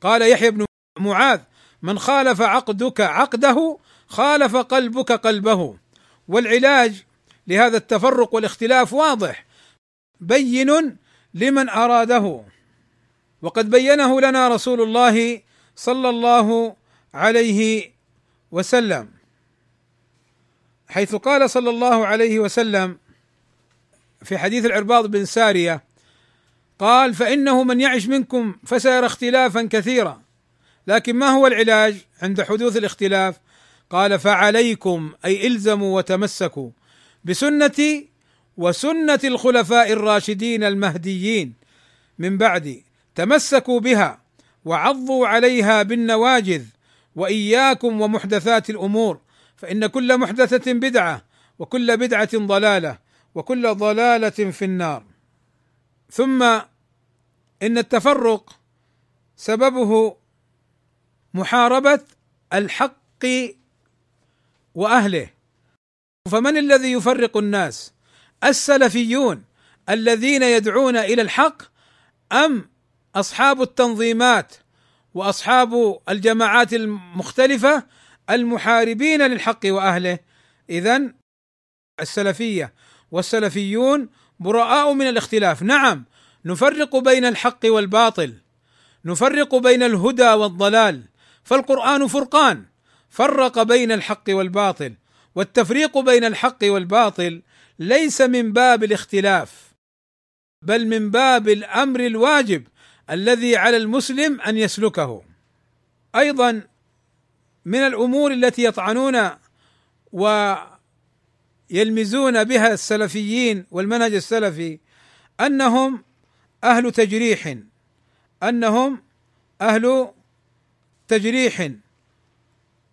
قال يحيى بن معاذ من خالف عقدك عقده خالف قلبك قلبه. والعلاج لهذا التفرق والاختلاف واضح. بين لمن أراده. وقد بينه لنا رسول الله صلى الله عليه وسلم حيث قال صلى الله عليه وسلم في حديث العرباض بن سارية قال فإنه من يعش منكم فسيرى اختلافا كثيرا لكن ما هو العلاج عند حدوث الاختلاف؟ قال فعليكم أي إلزموا وتمسكوا بسنتي وسنة الخلفاء الراشدين المهديين من بعدي تمسكوا بها وعضوا عليها بالنواجذ وإياكم ومحدثات الأمور فإن كل محدثة بدعة وكل بدعة ضلالة وكل ضلالة في النار. ثم إن التفرق سببه محاربة الحق وأهله. فمن الذي يفرق الناس؟ السلفيون الذين يدعون إلى الحق أم أصحاب التنظيمات وأصحاب الجماعات المختلفة المحاربين للحق وأهله؟ اذا السلفية والسلفيون براء من الاختلاف. نعم نفرق بين الحق والباطل نفرق بين الهدى والضلال فالقرآن فرقان. فرق بين الحق والباطل والتفريق بين الحق والباطل ليس من باب الاختلاف بل من باب الأمر الواجب الذي على المسلم أن يسلكه. أيضا من الأمور التي يطعنون ويلمزون بها السلفيين والمنهج السلفي أنهم أهل تجريح أنهم أهل تجريح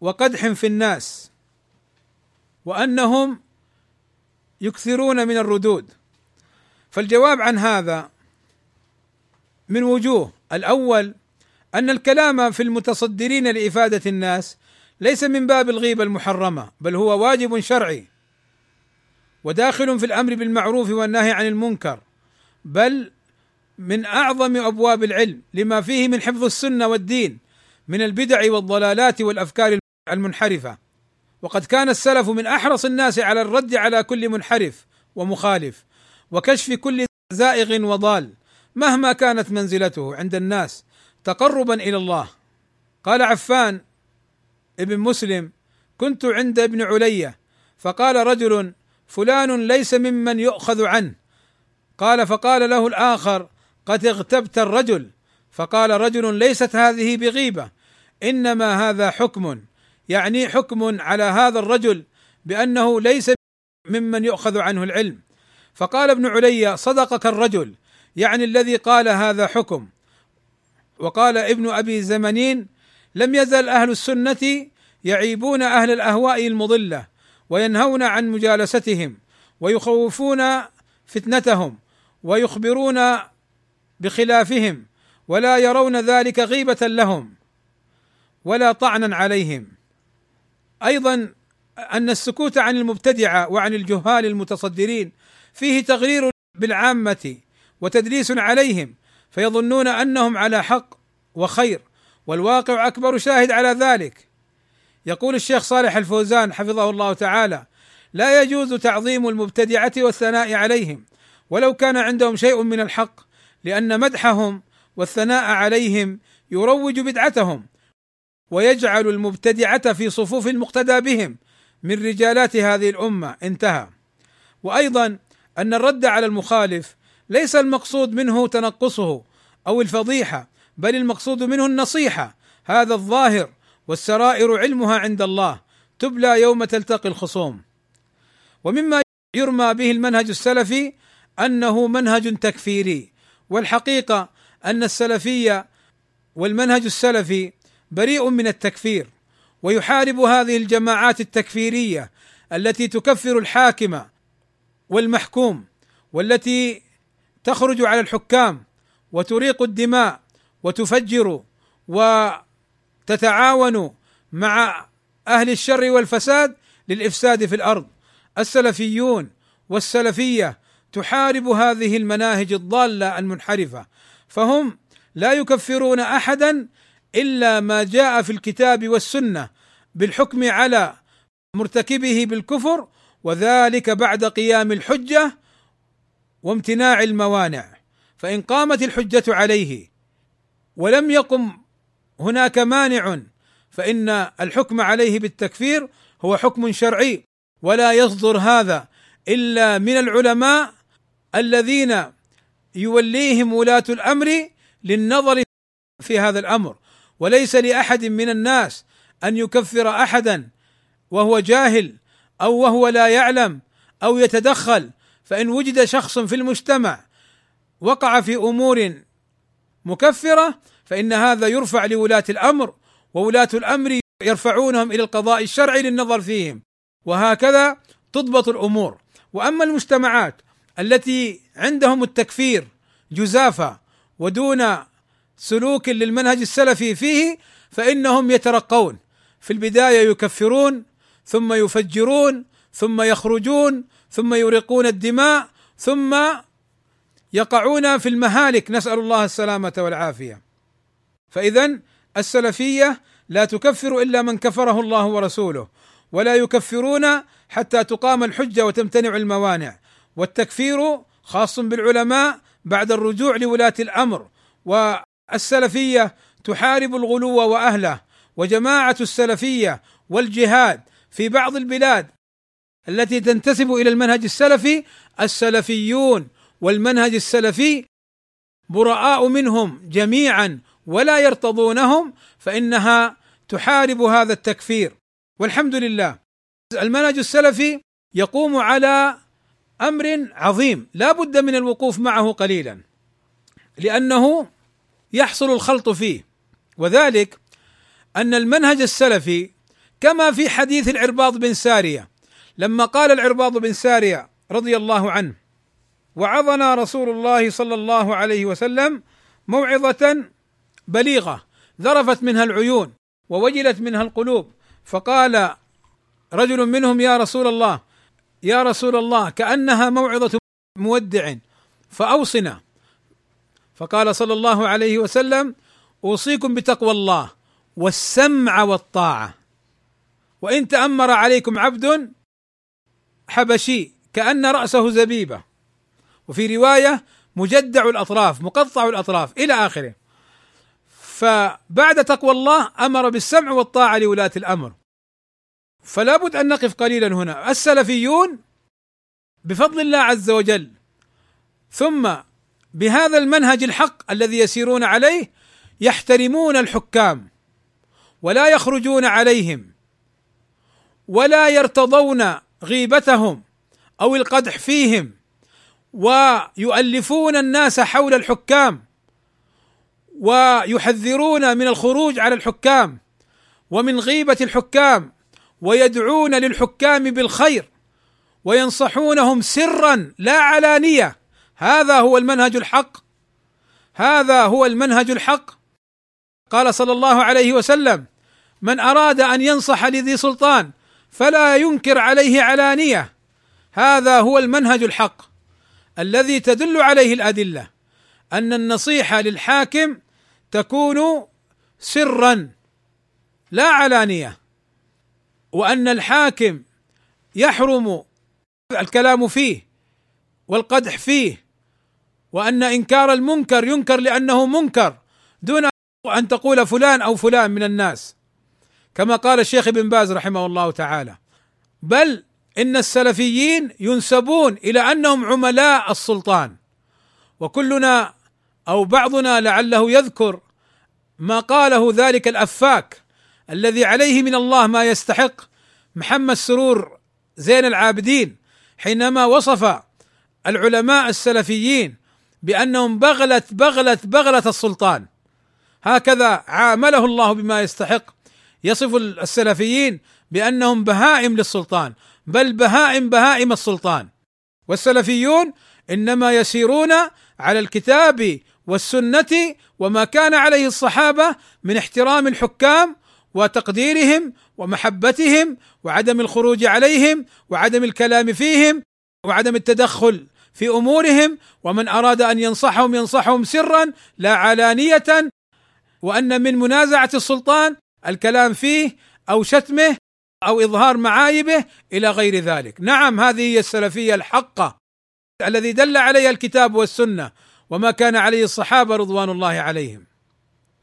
وقدح في الناس وأنهم يكثرون من الردود. فالجواب عن هذا من وجوه. الأول أن الكلام في المتصدرين لإفادة الناس ليس من باب الغيبة المحرمة بل هو واجب شرعي وداخل في الأمر بالمعروف والنهي عن المنكر بل من أعظم أبواب العلم لما فيه من حفظ السنة والدين من البدع والضلالات والأفكار المنحرفة. وقد كان السلف من أحرص الناس على الرد على كل منحرف ومخالف وكشف كل زائغ وضال مهما كانت منزلته عند الناس تقربا إلى الله. قال عفان ابن مسلم كنت عند ابن علية فقال رجل فلان ليس ممن يؤخذ عنه. قال فقال له الآخر قد اغتبت الرجل. فقال رجل ليست هذه بغيبة إنما هذا حكم. يعني حكم على هذا الرجل بأنه ليس ممن يؤخذ عنه العلم. فقال ابن علي صدقك الرجل. يعني الذي قال هذا حكم. وقال ابن أبي زمنين لم يزل أهل السنة يعيبون أهل الأهواء المضلة وينهون عن مجالستهم ويخوفون فتنتهم ويخبرون بخلافهم ولا يرون ذلك غيبة لهم ولا طعنا عليهم. أيضا أن السكوت عن المبتدعة وعن الجهال المتصدرين فيه تغرير بالعامة وتدليس عليهم فيظنون أنهم على حق وخير والواقع أكبر شاهد على ذلك. يقول الشيخ صالح الفوزان حفظه الله تعالى لا يجوز تعظيم المبتدعة والثناء عليهم ولو كان عندهم شيء من الحق لأن مدحهم والثناء عليهم يروج بدعتهم ويجعل المبتدعة في صفوف المقتدى بهم من رجالات هذه الأمة. انتهى. وأيضا أن الرد على المخالف ليس المقصود منه تنقصه أو الفضيحة بل المقصود منه النصيحة. هذا الظاهر والسرائر علمها عند الله. تبلى يوم تلتقي الخصوم. ومما يرمى به المنهج السلفي أنه منهج تكفيري والحقيقة أن السلفية والمنهج السلفي بريء من التكفير ويحارب هذه الجماعات التكفيرية التي تكفر الحاكم والمحكوم والتي تخرج على الحكام وتريق الدماء وتفجر وتتعاون مع أهل الشر والفساد للإفساد في الأرض. السلفيون والسلفية تحارب هذه المناهج الضالة المنحرفة فهم لا يكفرون احدا إلا ما جاء في الكتاب والسنة بالحكم على مرتكبه بالكفر وذلك بعد قيام الحجة وامتناع الموانع. فإن قامت الحجة عليه ولم يقم هناك مانع فإن الحكم عليه بالتكفير هو حكم شرعي. ولا يصدر هذا إلا من العلماء الذين يوليهم ولاة الأمر للنظر في هذا الأمر. وليس لأحد من الناس أن يكفر أحدا وهو جاهل أو وهو لا يعلم أو يتدخل فإن وجد شخص في المجتمع وقع في أمور مكفرة فإن هذا يرفع لولاة الأمر وولاة الأمر يرفعونهم إلى القضاء الشرعي للنظر فيهم. وهكذا تضبط الأمور. وأما المجتمعات التي عندهم التكفير جزافا ودون سلوك للمنهج السلفي فيه فإنهم يترقون. في البداية يكفرون ثم يفجرون ثم يخرجون ثم يريقون الدماء ثم يقعون في المهالك. نسأل الله السلامة والعافية. فإذا السلفية لا تكفر إلا من كفره الله ورسوله ولا يكفرون حتى تقام الحجة وتمتنع الموانع. والتكفير خاص بالعلماء بعد الرجوع لولاة الأمر والسلفيه تحارب الغلو وأهله وجماعة السلفية والجهاد في بعض البلاد التي تنتسب إلى المنهج السلفي السلفيون والمنهج السلفي براء منهم جميعا ولا يرتضونهم فإنها تحارب هذا التكفير. والحمد لله. المنهج السلفي يقوم على أمر عظيم لا بد من الوقوف معه قليلا لأنه يحصل الخلط فيه. وذلك أن المنهج السلفي كما في حديث العرباض بن سارية لما قال العرباض بن سارية رضي الله عنه وعظنا رسول الله صلى الله عليه وسلم موعظة بليغة ذرفت منها العيون ووجلت منها القلوب فقال رجل منهم يا رسول الله يا رسول الله كأنها موعظة مودع فأوصنا فقال صلى الله عليه وسلم أوصيكم بتقوى الله والسمع والطاعة. وإن تأمر عليكم عبد حبشي كأن رأسه زبيبة. وفي رواية مجدع الأطراف مقطع الأطراف إلى آخره. فبعد تقوى الله أمر بالسمع والطاعة لولاة الأمر. فلا بد أن نقف قليلا هنا. السلفيون بفضل الله عز وجل ثم بهذا المنهج الحق الذي يسيرون عليه يحترمون الحكام ولا يخرجون عليهم ولا يرتضون غيبتهم أو القدح فيهم ويؤلفون الناس حول الحكام ويحذرون من الخروج على الحكام ومن غيبة الحكام ويدعون للحكام بالخير وينصحونهم سرا لا علانية هذا هو المنهج الحق. هذا هو المنهج الحق. قال صلى الله عليه وسلم من أراد أن ينصح لذي سلطان فلا ينكر عليه علانية. هذا هو المنهج الحق. الذي تدل عليه الأدلة أن النصيحة للحاكم تكون سرا لا علانية وأن الحاكم يحرم الكلام فيه والقدح فيه وأن إنكار المنكر ينكر لأنه منكر دون أن تقول فلان أو فلان من الناس. كما قال الشيخ ابن باز رحمه الله تعالى بل إن السلفيين ينسبون إلى أنهم عملاء السلطان. وكلنا أو بعضنا لعله يذكر ما قاله ذلك الأفاك الذي عليه من الله ما يستحق محمد سرور زين العابدين حينما وصف العلماء السلفيين بأنهم بغلة بغلة بغلة السلطان. هكذا عامله الله بما يستحق. يصف السلفيين بأنهم بهائم للسلطان بل بهائم بهائم السلطان. والسلفيون إنما يسيرون على الكتاب والسنة وما كان عليه الصحابة من احترام الحكام وتقديرهم ومحبتهم وعدم الخروج عليهم وعدم الكلام فيهم وعدم التدخل في أمورهم ومن أراد أن ينصحهم ينصحهم سرا لا علانية وأن من منازعة السلطان الكلام فيه أو شتمه أو إظهار معايبه إلى غير ذلك، نعم هذه هي السلفية الحقة الذي دل عليها الكتاب والسنة وما كان عليه الصحابة رضوان الله عليهم.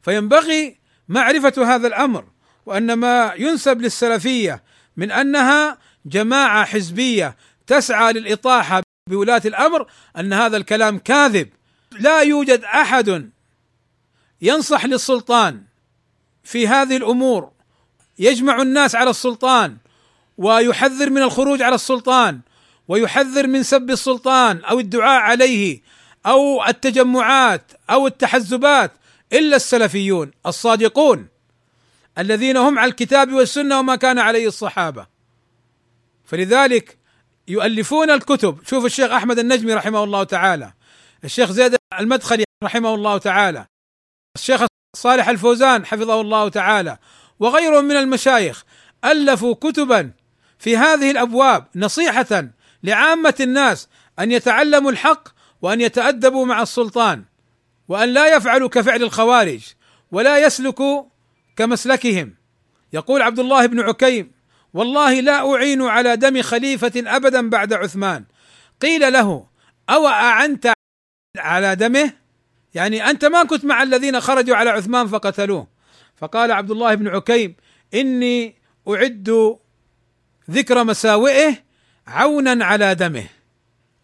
فينبغي معرفة هذا الأمر وأن ما ينسب للسلفية من أنها جماعة حزبية تسعى للإطاحة بولاة الأمر أن هذا الكلام كاذب. لا يوجد أحد ينصح للسلطان في هذه الأمور. يجمع الناس على السلطان ويحذر من الخروج على السلطان ويحذر من سب السلطان أو الدعاء عليه أو التجمعات أو التحزبات إلا السلفيون الصادقون الذين هم على الكتاب والسنة وما كان عليه الصحابة. فلذلك يؤلفون الكتب. شوف الشيخ أحمد النجمي رحمه الله تعالى. الشيخ زيد المدخلي رحمه الله تعالى. الشيخ صالح الفوزان حفظه الله تعالى. وغيرهم من المشايخ ألفوا كتبا في هذه الأبواب نصيحة لعامة الناس أن يتعلموا الحق وأن يتأدبوا مع السلطان وأن لا يفعلوا كفعل الخوارج ولا يسلكوا كمسلكهم. يقول عبد الله بن عكيم والله لا أعين على دم خليفة أبدا بعد عثمان. قيل له أو أعنت على دمه؟ يعني أنت ما كنت مع الذين خرجوا على عثمان فقتلوه. فقال عبد الله بن عكيم إني أعد ذكر مساوئه عونا على دمه.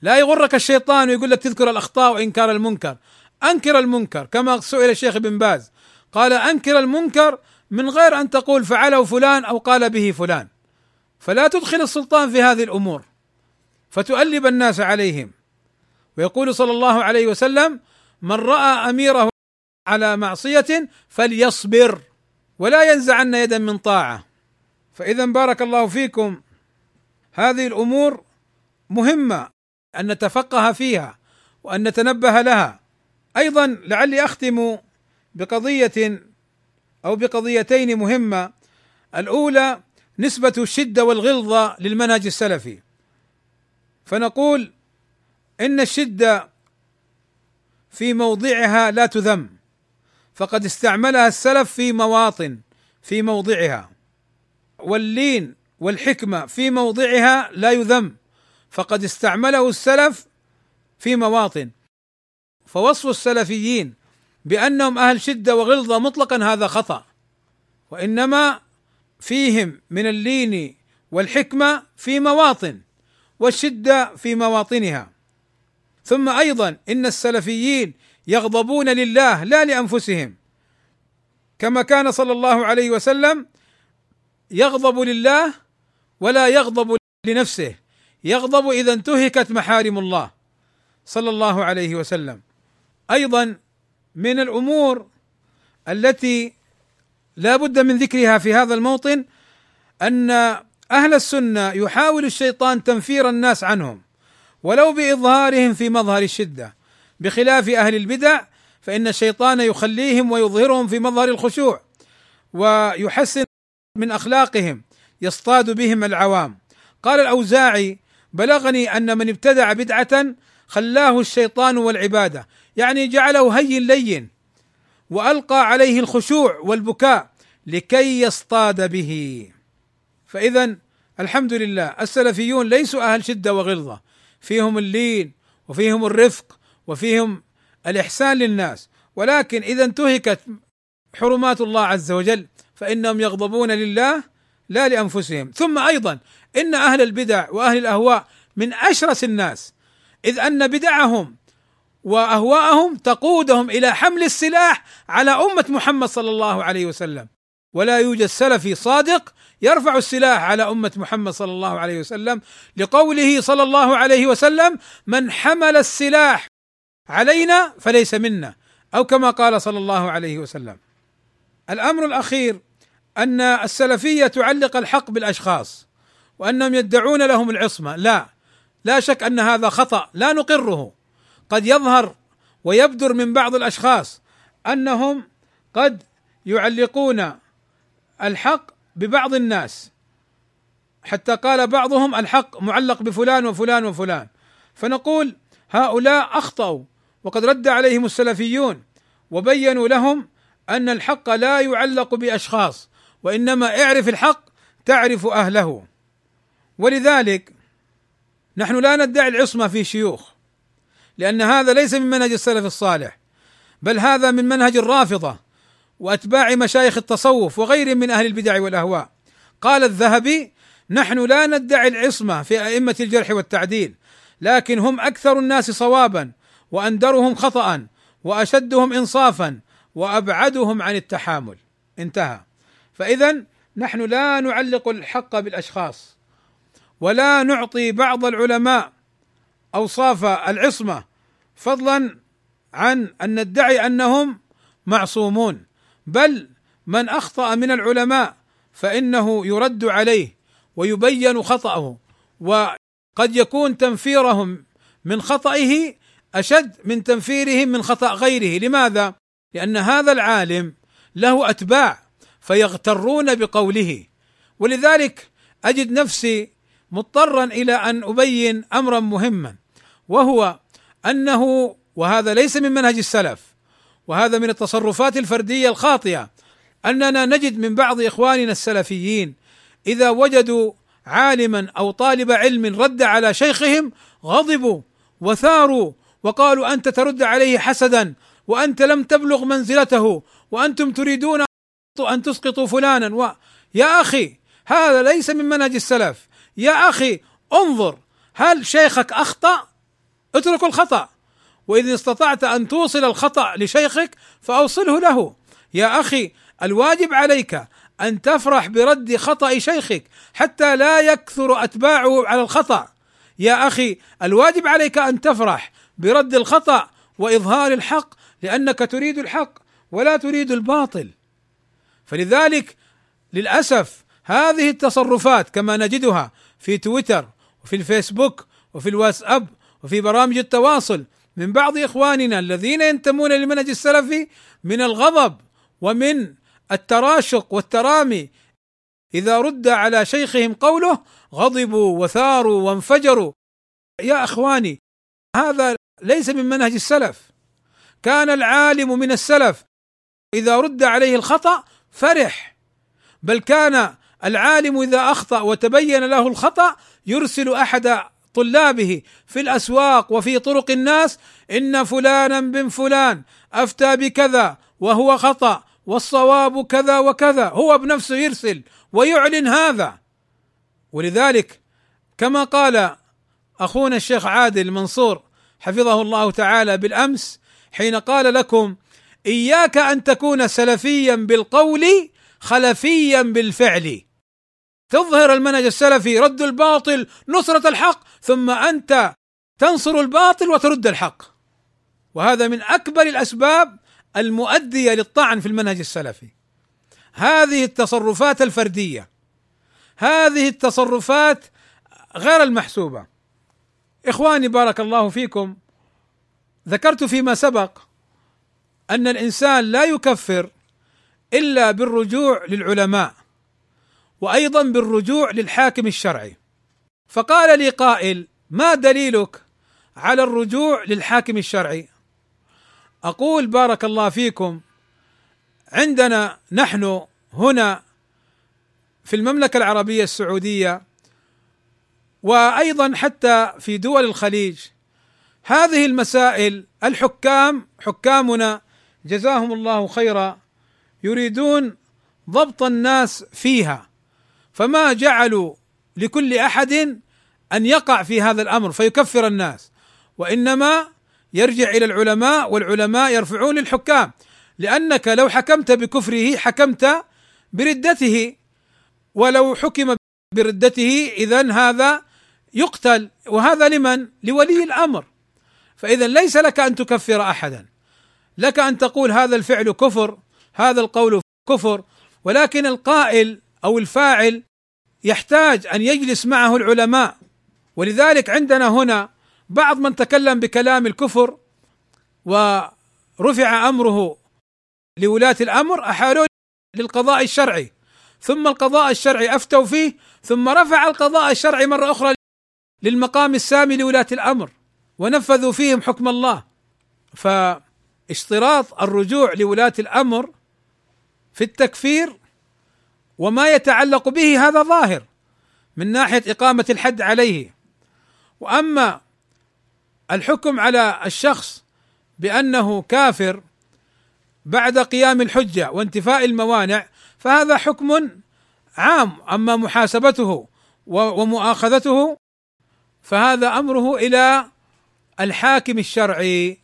لا يغرك الشيطان ويقول لك تذكر الأخطاء وإنكار المنكر. أنكر المنكر كما سئل الشيخ ابن باز. قال أنكر المنكر من غير أن تقول فعله فلان أو قال به فلان. فلا تدخل السلطان في هذه الأمور. فتؤلب الناس عليهم. ويقول صلى الله عليه وسلم من رأى أميره على معصية فليصبر ولا ينزعن يدا من طاعة. فإذا بارك الله فيكم. هذه الأمور مهمة أن نتفقه فيها وأن نتنبه لها. أيضا لعلي أختم بقضية أو بقضيتين مهمة. الأولى نسبة الشدة والغلظة للمنهج السلفي. فنقول إن الشدة في موضعها لا تذم فقد استعملها السلف في مواطن في موضعها. واللين والحكمة في موضعها لا يذم فقد استعمله السلف في مواطن. فوصف السلفيين بأنهم أهل شدة وغلظة مطلقا هذا خطأ وإنما فيهم من اللين والحكمة في مواطن والشدة في مواطنها. ثم أيضا إن السلفيين يغضبون لله لا لأنفسهم. كما كان صلى الله عليه وسلم يغضب لله ولا يغضب لنفسه. يغضب إذا انتهكت محارم الله صلى الله عليه وسلم. أيضا من الأمور التي لا بد من ذكرها في هذا الموطن أن أهل السنة يحاول الشيطان تنفير الناس عنهم ولو بإظهارهم في مظهر الشدة. بخلاف أهل البدع فإن الشيطان يخليهم ويظهرهم في مظهر الخشوع ويحسن من أخلاقهم يصطاد بهم العوام. قال الأوزاعي بلغني أن من ابتدع بدعة خلاه الشيطان والعبادة. يعني جعله هين لين وألقى عليه الخشوع والبكاء لكي يصطاد به. فاذا الحمد لله السلفيون ليسوا أهل شدة وغلظة. فيهم اللين وفيهم الرفق وفيهم الإحسان للناس. ولكن إذا انتهكت حرمات الله عز وجل فإنهم يغضبون لله لا لأنفسهم. ثم أيضا إن أهل البدع وأهل الأهواء من أشرس الناس. إذ أن بدعهم وأهواءهم تقودهم إلى حمل السلاح على أمة محمد صلى الله عليه وسلم. ولا يوجد سلفي صادق يرفع السلاح على أمة محمد صلى الله عليه وسلم لقوله صلى الله عليه وسلم من حمل السلاح علينا فليس منا أو كما قال صلى الله عليه وسلم. الأمر الأخير أن السلفية تعلق الحق بالأشخاص وأنهم يدعون لهم العصمة. لا لا شك أن هذا خطأ. لا نقره. قد يظهر ويبدر من بعض الأشخاص أنهم قد يعلقون الحق ببعض الناس. حتى قال بعضهم الحق معلق بفلان وفلان وفلان. فنقول هؤلاء أخطأوا وقد رد عليهم السلفيون وبينوا لهم أن الحق لا يعلق بأشخاص وإنما اعرف الحق تعرف أهله. ولذلك نحن لا ندعي العصمة في شيوخ. لأن هذا ليس من منهج السلف الصالح بل هذا من منهج الرافضة وأتباع مشايخ التصوف وغيرهم من أهل البدع والأهواء. قال الذهبي نحن لا ندعي العصمة في أئمة الجرح والتعديل لكن هم أكثر الناس صوابا وأندرهم خطأ وأشدهم انصافا وأبعدهم عن التحامل. انتهى. فاذا نحن لا نعلق الحق بالأشخاص ولا نعطي بعض العلماء أوصاف العصمة فضلا عن أن ندعي أنهم معصومون. بل من أخطأ من العلماء فإنه يرد عليه ويبين خطأه وقد يكون تنفيرهم من خطئه أشد من تنفيرهم من خطأ غيره. لماذا؟ لأن هذا العالم له أتباع فيغترون بقوله. ولذلك أجد نفسي مضطرا إلى أن أبين امرا مهما. وهو أنه وهذا ليس من منهج السلف وهذا من التصرفات الفردية الخاطئة أننا نجد من بعض إخواننا السلفيين إذا وجدوا عالما أو طالب علم رد على شيخهم غضبوا وثاروا وقالوا أنت ترد عليه حسدا وأنت لم تبلغ منزلته وأنتم تريدون أن تسقطوا فلانا و يا أخي هذا ليس من منهج السلف يا أخي انظر هل شيخك أخطأ؟ اترك الخطأ. واذا استطعت أن توصل الخطأ لشيخك فأوصله له. يا أخي الواجب عليك أن تفرح برد خطأ شيخك حتى لا يكثر أتباعه على الخطأ. يا أخي الواجب عليك أن تفرح برد الخطأ وإظهار الحق لأنك تريد الحق ولا تريد الباطل. فلذلك للأسف هذه التصرفات كما نجدها في تويتر وفي الفيسبوك وفي الواتساب وفي برامج التواصل من بعض إخواننا الذين ينتمون للمنهج السلفي من الغضب ومن التراشق والترامي. إذا رد على شيخهم قوله غضبوا وثاروا وانفجروا. يا إخواني هذا ليس من منهج السلف. كان العالم من السلف. إذا رد عليه الخطأ فرح. بل كان العالم إذا أخطأ وتبين له الخطأ يرسل أحد طلابه في الأسواق وفي طرق الناس إن فلانا بن فلان أفتى بكذا وهو خطأ والصواب كذا وكذا هو بنفسه يرسل ويعلن هذا. ولذلك كما قال أخونا الشيخ عادل منصور حفظه الله تعالى بالأمس حين قال لكم إياك أن تكون سلفيا بالقول خلفيا بالفعل. تظهر المنهج السلفي رد الباطل نصرة الحق ثم أنت تنصر الباطل وترد الحق. وهذا من أكبر الأسباب المؤدية للطعن في المنهج السلفي. هذه التصرفات الفردية هذه التصرفات غير المحسوبة. إخواني بارك الله فيكم ذكرت فيما سبق أن الإنسان لا يكفر إلا بالرجوع للعلماء وأيضا بالرجوع للحاكم الشرعي. فقال لي قائل ما دليلك على الرجوع للحاكم الشرعي؟ أقول بارك الله فيكم عندنا نحن هنا في المملكة العربية السعودية وأيضا حتى في دول الخليج هذه المسائل الحكام حكامنا جزاهم الله خيرا يريدون ضبط الناس فيها فما جعلوا لكل أحد أن يقع في هذا الأمر فيكفر الناس. وإنما يرجع إلى العلماء والعلماء يرفعون للحكام. لأنك لو حكمت بكفره حكمت بردته. ولو حكم بردته إذا هذا يقتل. وهذا لمن؟ لولي الأمر. فإذا ليس لك أن تكفر أحدا. لك أن تقول هذا الفعل كفر هذا القول كفر. ولكن القائل أو الفاعل يحتاج أن يجلس معه العلماء. ولذلك عندنا هنا بعض من تكلم بكلام الكفر ورفع أمره لولاة الأمر أحالوه للقضاء الشرعي. ثم القضاء الشرعي أفتوا فيه ثم رفع القضاء الشرعي مرة أخرى للمقام السامي لولاة الأمر ونفذوا فيهم حكم الله. فاشتراط الرجوع لولاة الأمر في التكفير وما يتعلق به هذا ظاهر من ناحية إقامة الحد عليه. وأما الحكم على الشخص بأنه كافر بعد قيام الحجة وانتفاء الموانع فهذا حكم عام. أما محاسبته ومؤاخذته فهذا أمره إلى الحاكم الشرعي.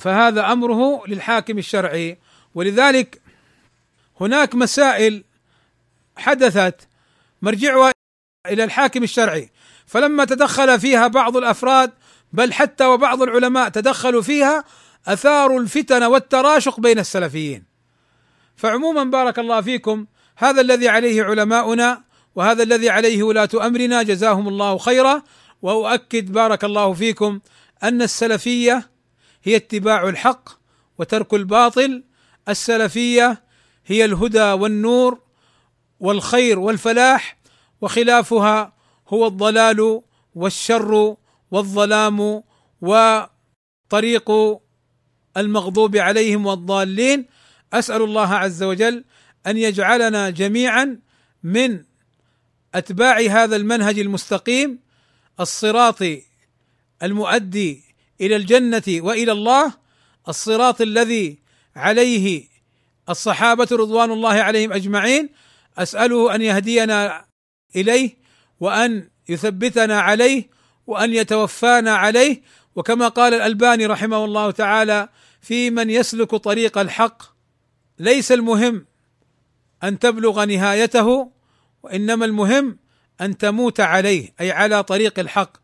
فهذا أمره للحاكم الشرعي. ولذلك هناك مسائل حدثت مرجعها إلى الحاكم الشرعي فلما تدخل فيها بعض الأفراد بل حتى وبعض العلماء تدخلوا فيها أثاروا الفتن والتراشق بين السلفيين. فعموما بارك الله فيكم هذا الذي عليه علماؤنا وهذا الذي عليه ولاة أمرنا جزاهم الله خيرا. وأؤكد بارك الله فيكم أن السلفية هي اتباع الحق وترك الباطل. السلفية هي الهدى والنور والخير والفلاح وخلافها هو الضلال والشر والظلام وطريق المغضوب عليهم والضالين. أسأل الله عز وجل أن يجعلنا جميعا من أتباع هذا المنهج المستقيم الصراط المؤدي إلى الجنة وإلى الله الصراط الذي عليه الصحابة رضوان الله عليهم أجمعين أسأله أن يهدينا إليه وأن يثبتنا عليه وأن يتوفانا عليه. وكما قال الألباني رحمه الله تعالى في من يسلك طريق الحق ليس المهم أن تبلغ نهايته وإنما المهم أن تموت عليه أي على طريق الحق.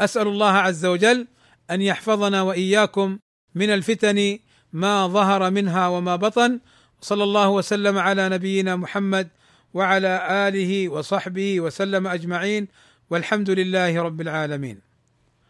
أسأل الله عز وجل أن يحفظنا وإياكم من الفتن ما ظهر منها وما بطن صلى الله وسلم على نبينا محمد وعلى آله وصحبه وسلم أجمعين والحمد لله رب العالمين.